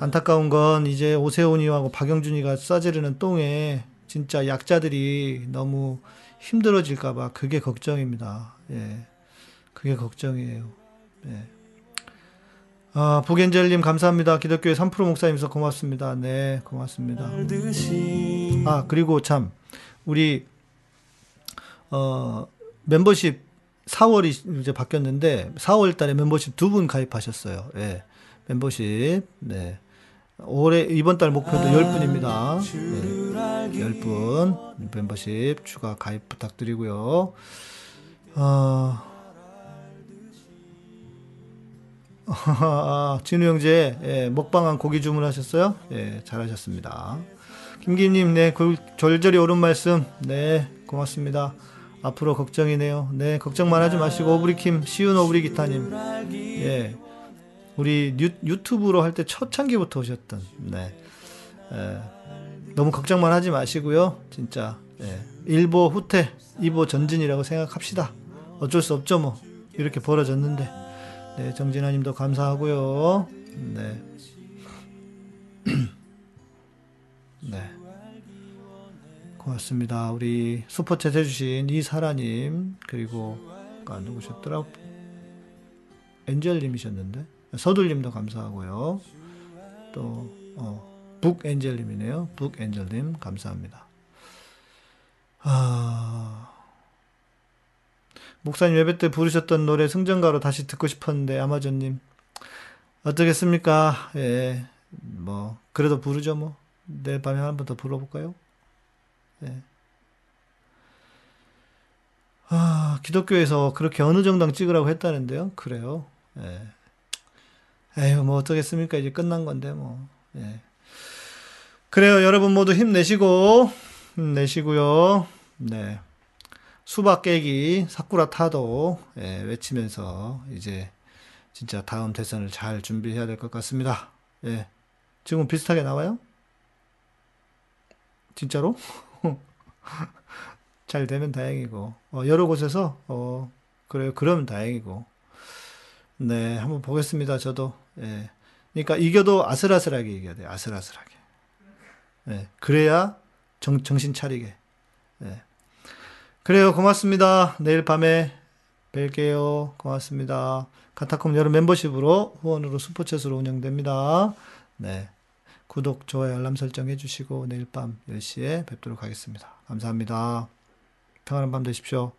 안타까운 건 이제 오세훈이하고 박영준이가 싸지르는 똥에 진짜 약자들이 너무 힘들어질까봐 그게 걱정입니다. 예, 그게 걱정이에요. 예. 아, 북엔젤님 감사합니다. 기독교회 3프로 목사님서 고맙습니다. 네, 고맙습니다. 아, 그리고 참, 우리, 어, 멤버십 4월이 이제 바뀌었는데 4월 달에 멤버십 두 분 가입하셨어요. 예. 멤버십. 네. 올해 이번 달 목표도 10분입니다. 네. 10분 멤버십 추가 가입 부탁드리고요. 어... 아, 진우 형제 예, 먹방한 고기 주문하셨어요? 예, 잘하셨습니다. 김김님, 네, 절절히 옳은 말씀, 네, 고맙습니다. 앞으로 걱정이네요. 네, 걱정만 하지 마시고 오브리킴 시운 오브리 기타님, 예, 우리 유, 튜브로 할 때 초창기부터 오셨던, 네, 예, 너무 걱정만 하지 마시고요. 진짜 예, 일보 후퇴, 이보 전진이라고 생각합시다. 어쩔 수 없죠, 뭐 이렇게 벌어졌는데. 네, 정진아님도 감사하고요. 네. 네. 고맙습니다. 우리 슈퍼챗 해주신 이사라님 그리고 아, 누구셨더라? 엔젤님이셨는데 서둘님도 감사하고요. 또 어, 북엔젤님이네요. 북엔젤님 감사합니다. 아. 목사님 예배 때 부르셨던 노래 승전가로 다시 듣고 싶었는데 아마존님 어떻겠습니까? 예, 뭐 그래도 부르죠 뭐 내일 밤에 한 번 더 불러볼까요? 예. 아 기독교에서 그렇게 어느 정당 찍으라고 했다는데요. 그래요. 예. 에휴 뭐 어떻겠습니까? 이제 끝난 건데 뭐. 예. 그래요. 여러분 모두 힘내시고 힘내시고요. 네. 수박 깨기, 사쿠라 타도 예, 외치면서 이제 진짜 다음 대선을 잘 준비해야 될 것 같습니다. 예. 지금 비슷하게 나와요? 진짜로? 잘 되면 다행이고 어, 여러 곳에서 어, 그래요. 그러면 다행이고 네 한번 보겠습니다. 저도 예. 그러니까 이겨도 아슬아슬하게 이겨야 돼요. 아슬아슬하게. 예. 그래야 정, 정신 차리게. 예. 그래요. 고맙습니다. 내일 밤에 뵐게요. 고맙습니다. 카타콤 여름 멤버십으로 후원으로 슈퍼챗으로 운영됩니다. 네. 구독, 좋아요, 알람 설정 해주시고 내일 밤 10시에 뵙도록 하겠습니다. 감사합니다. 평안한 밤 되십시오.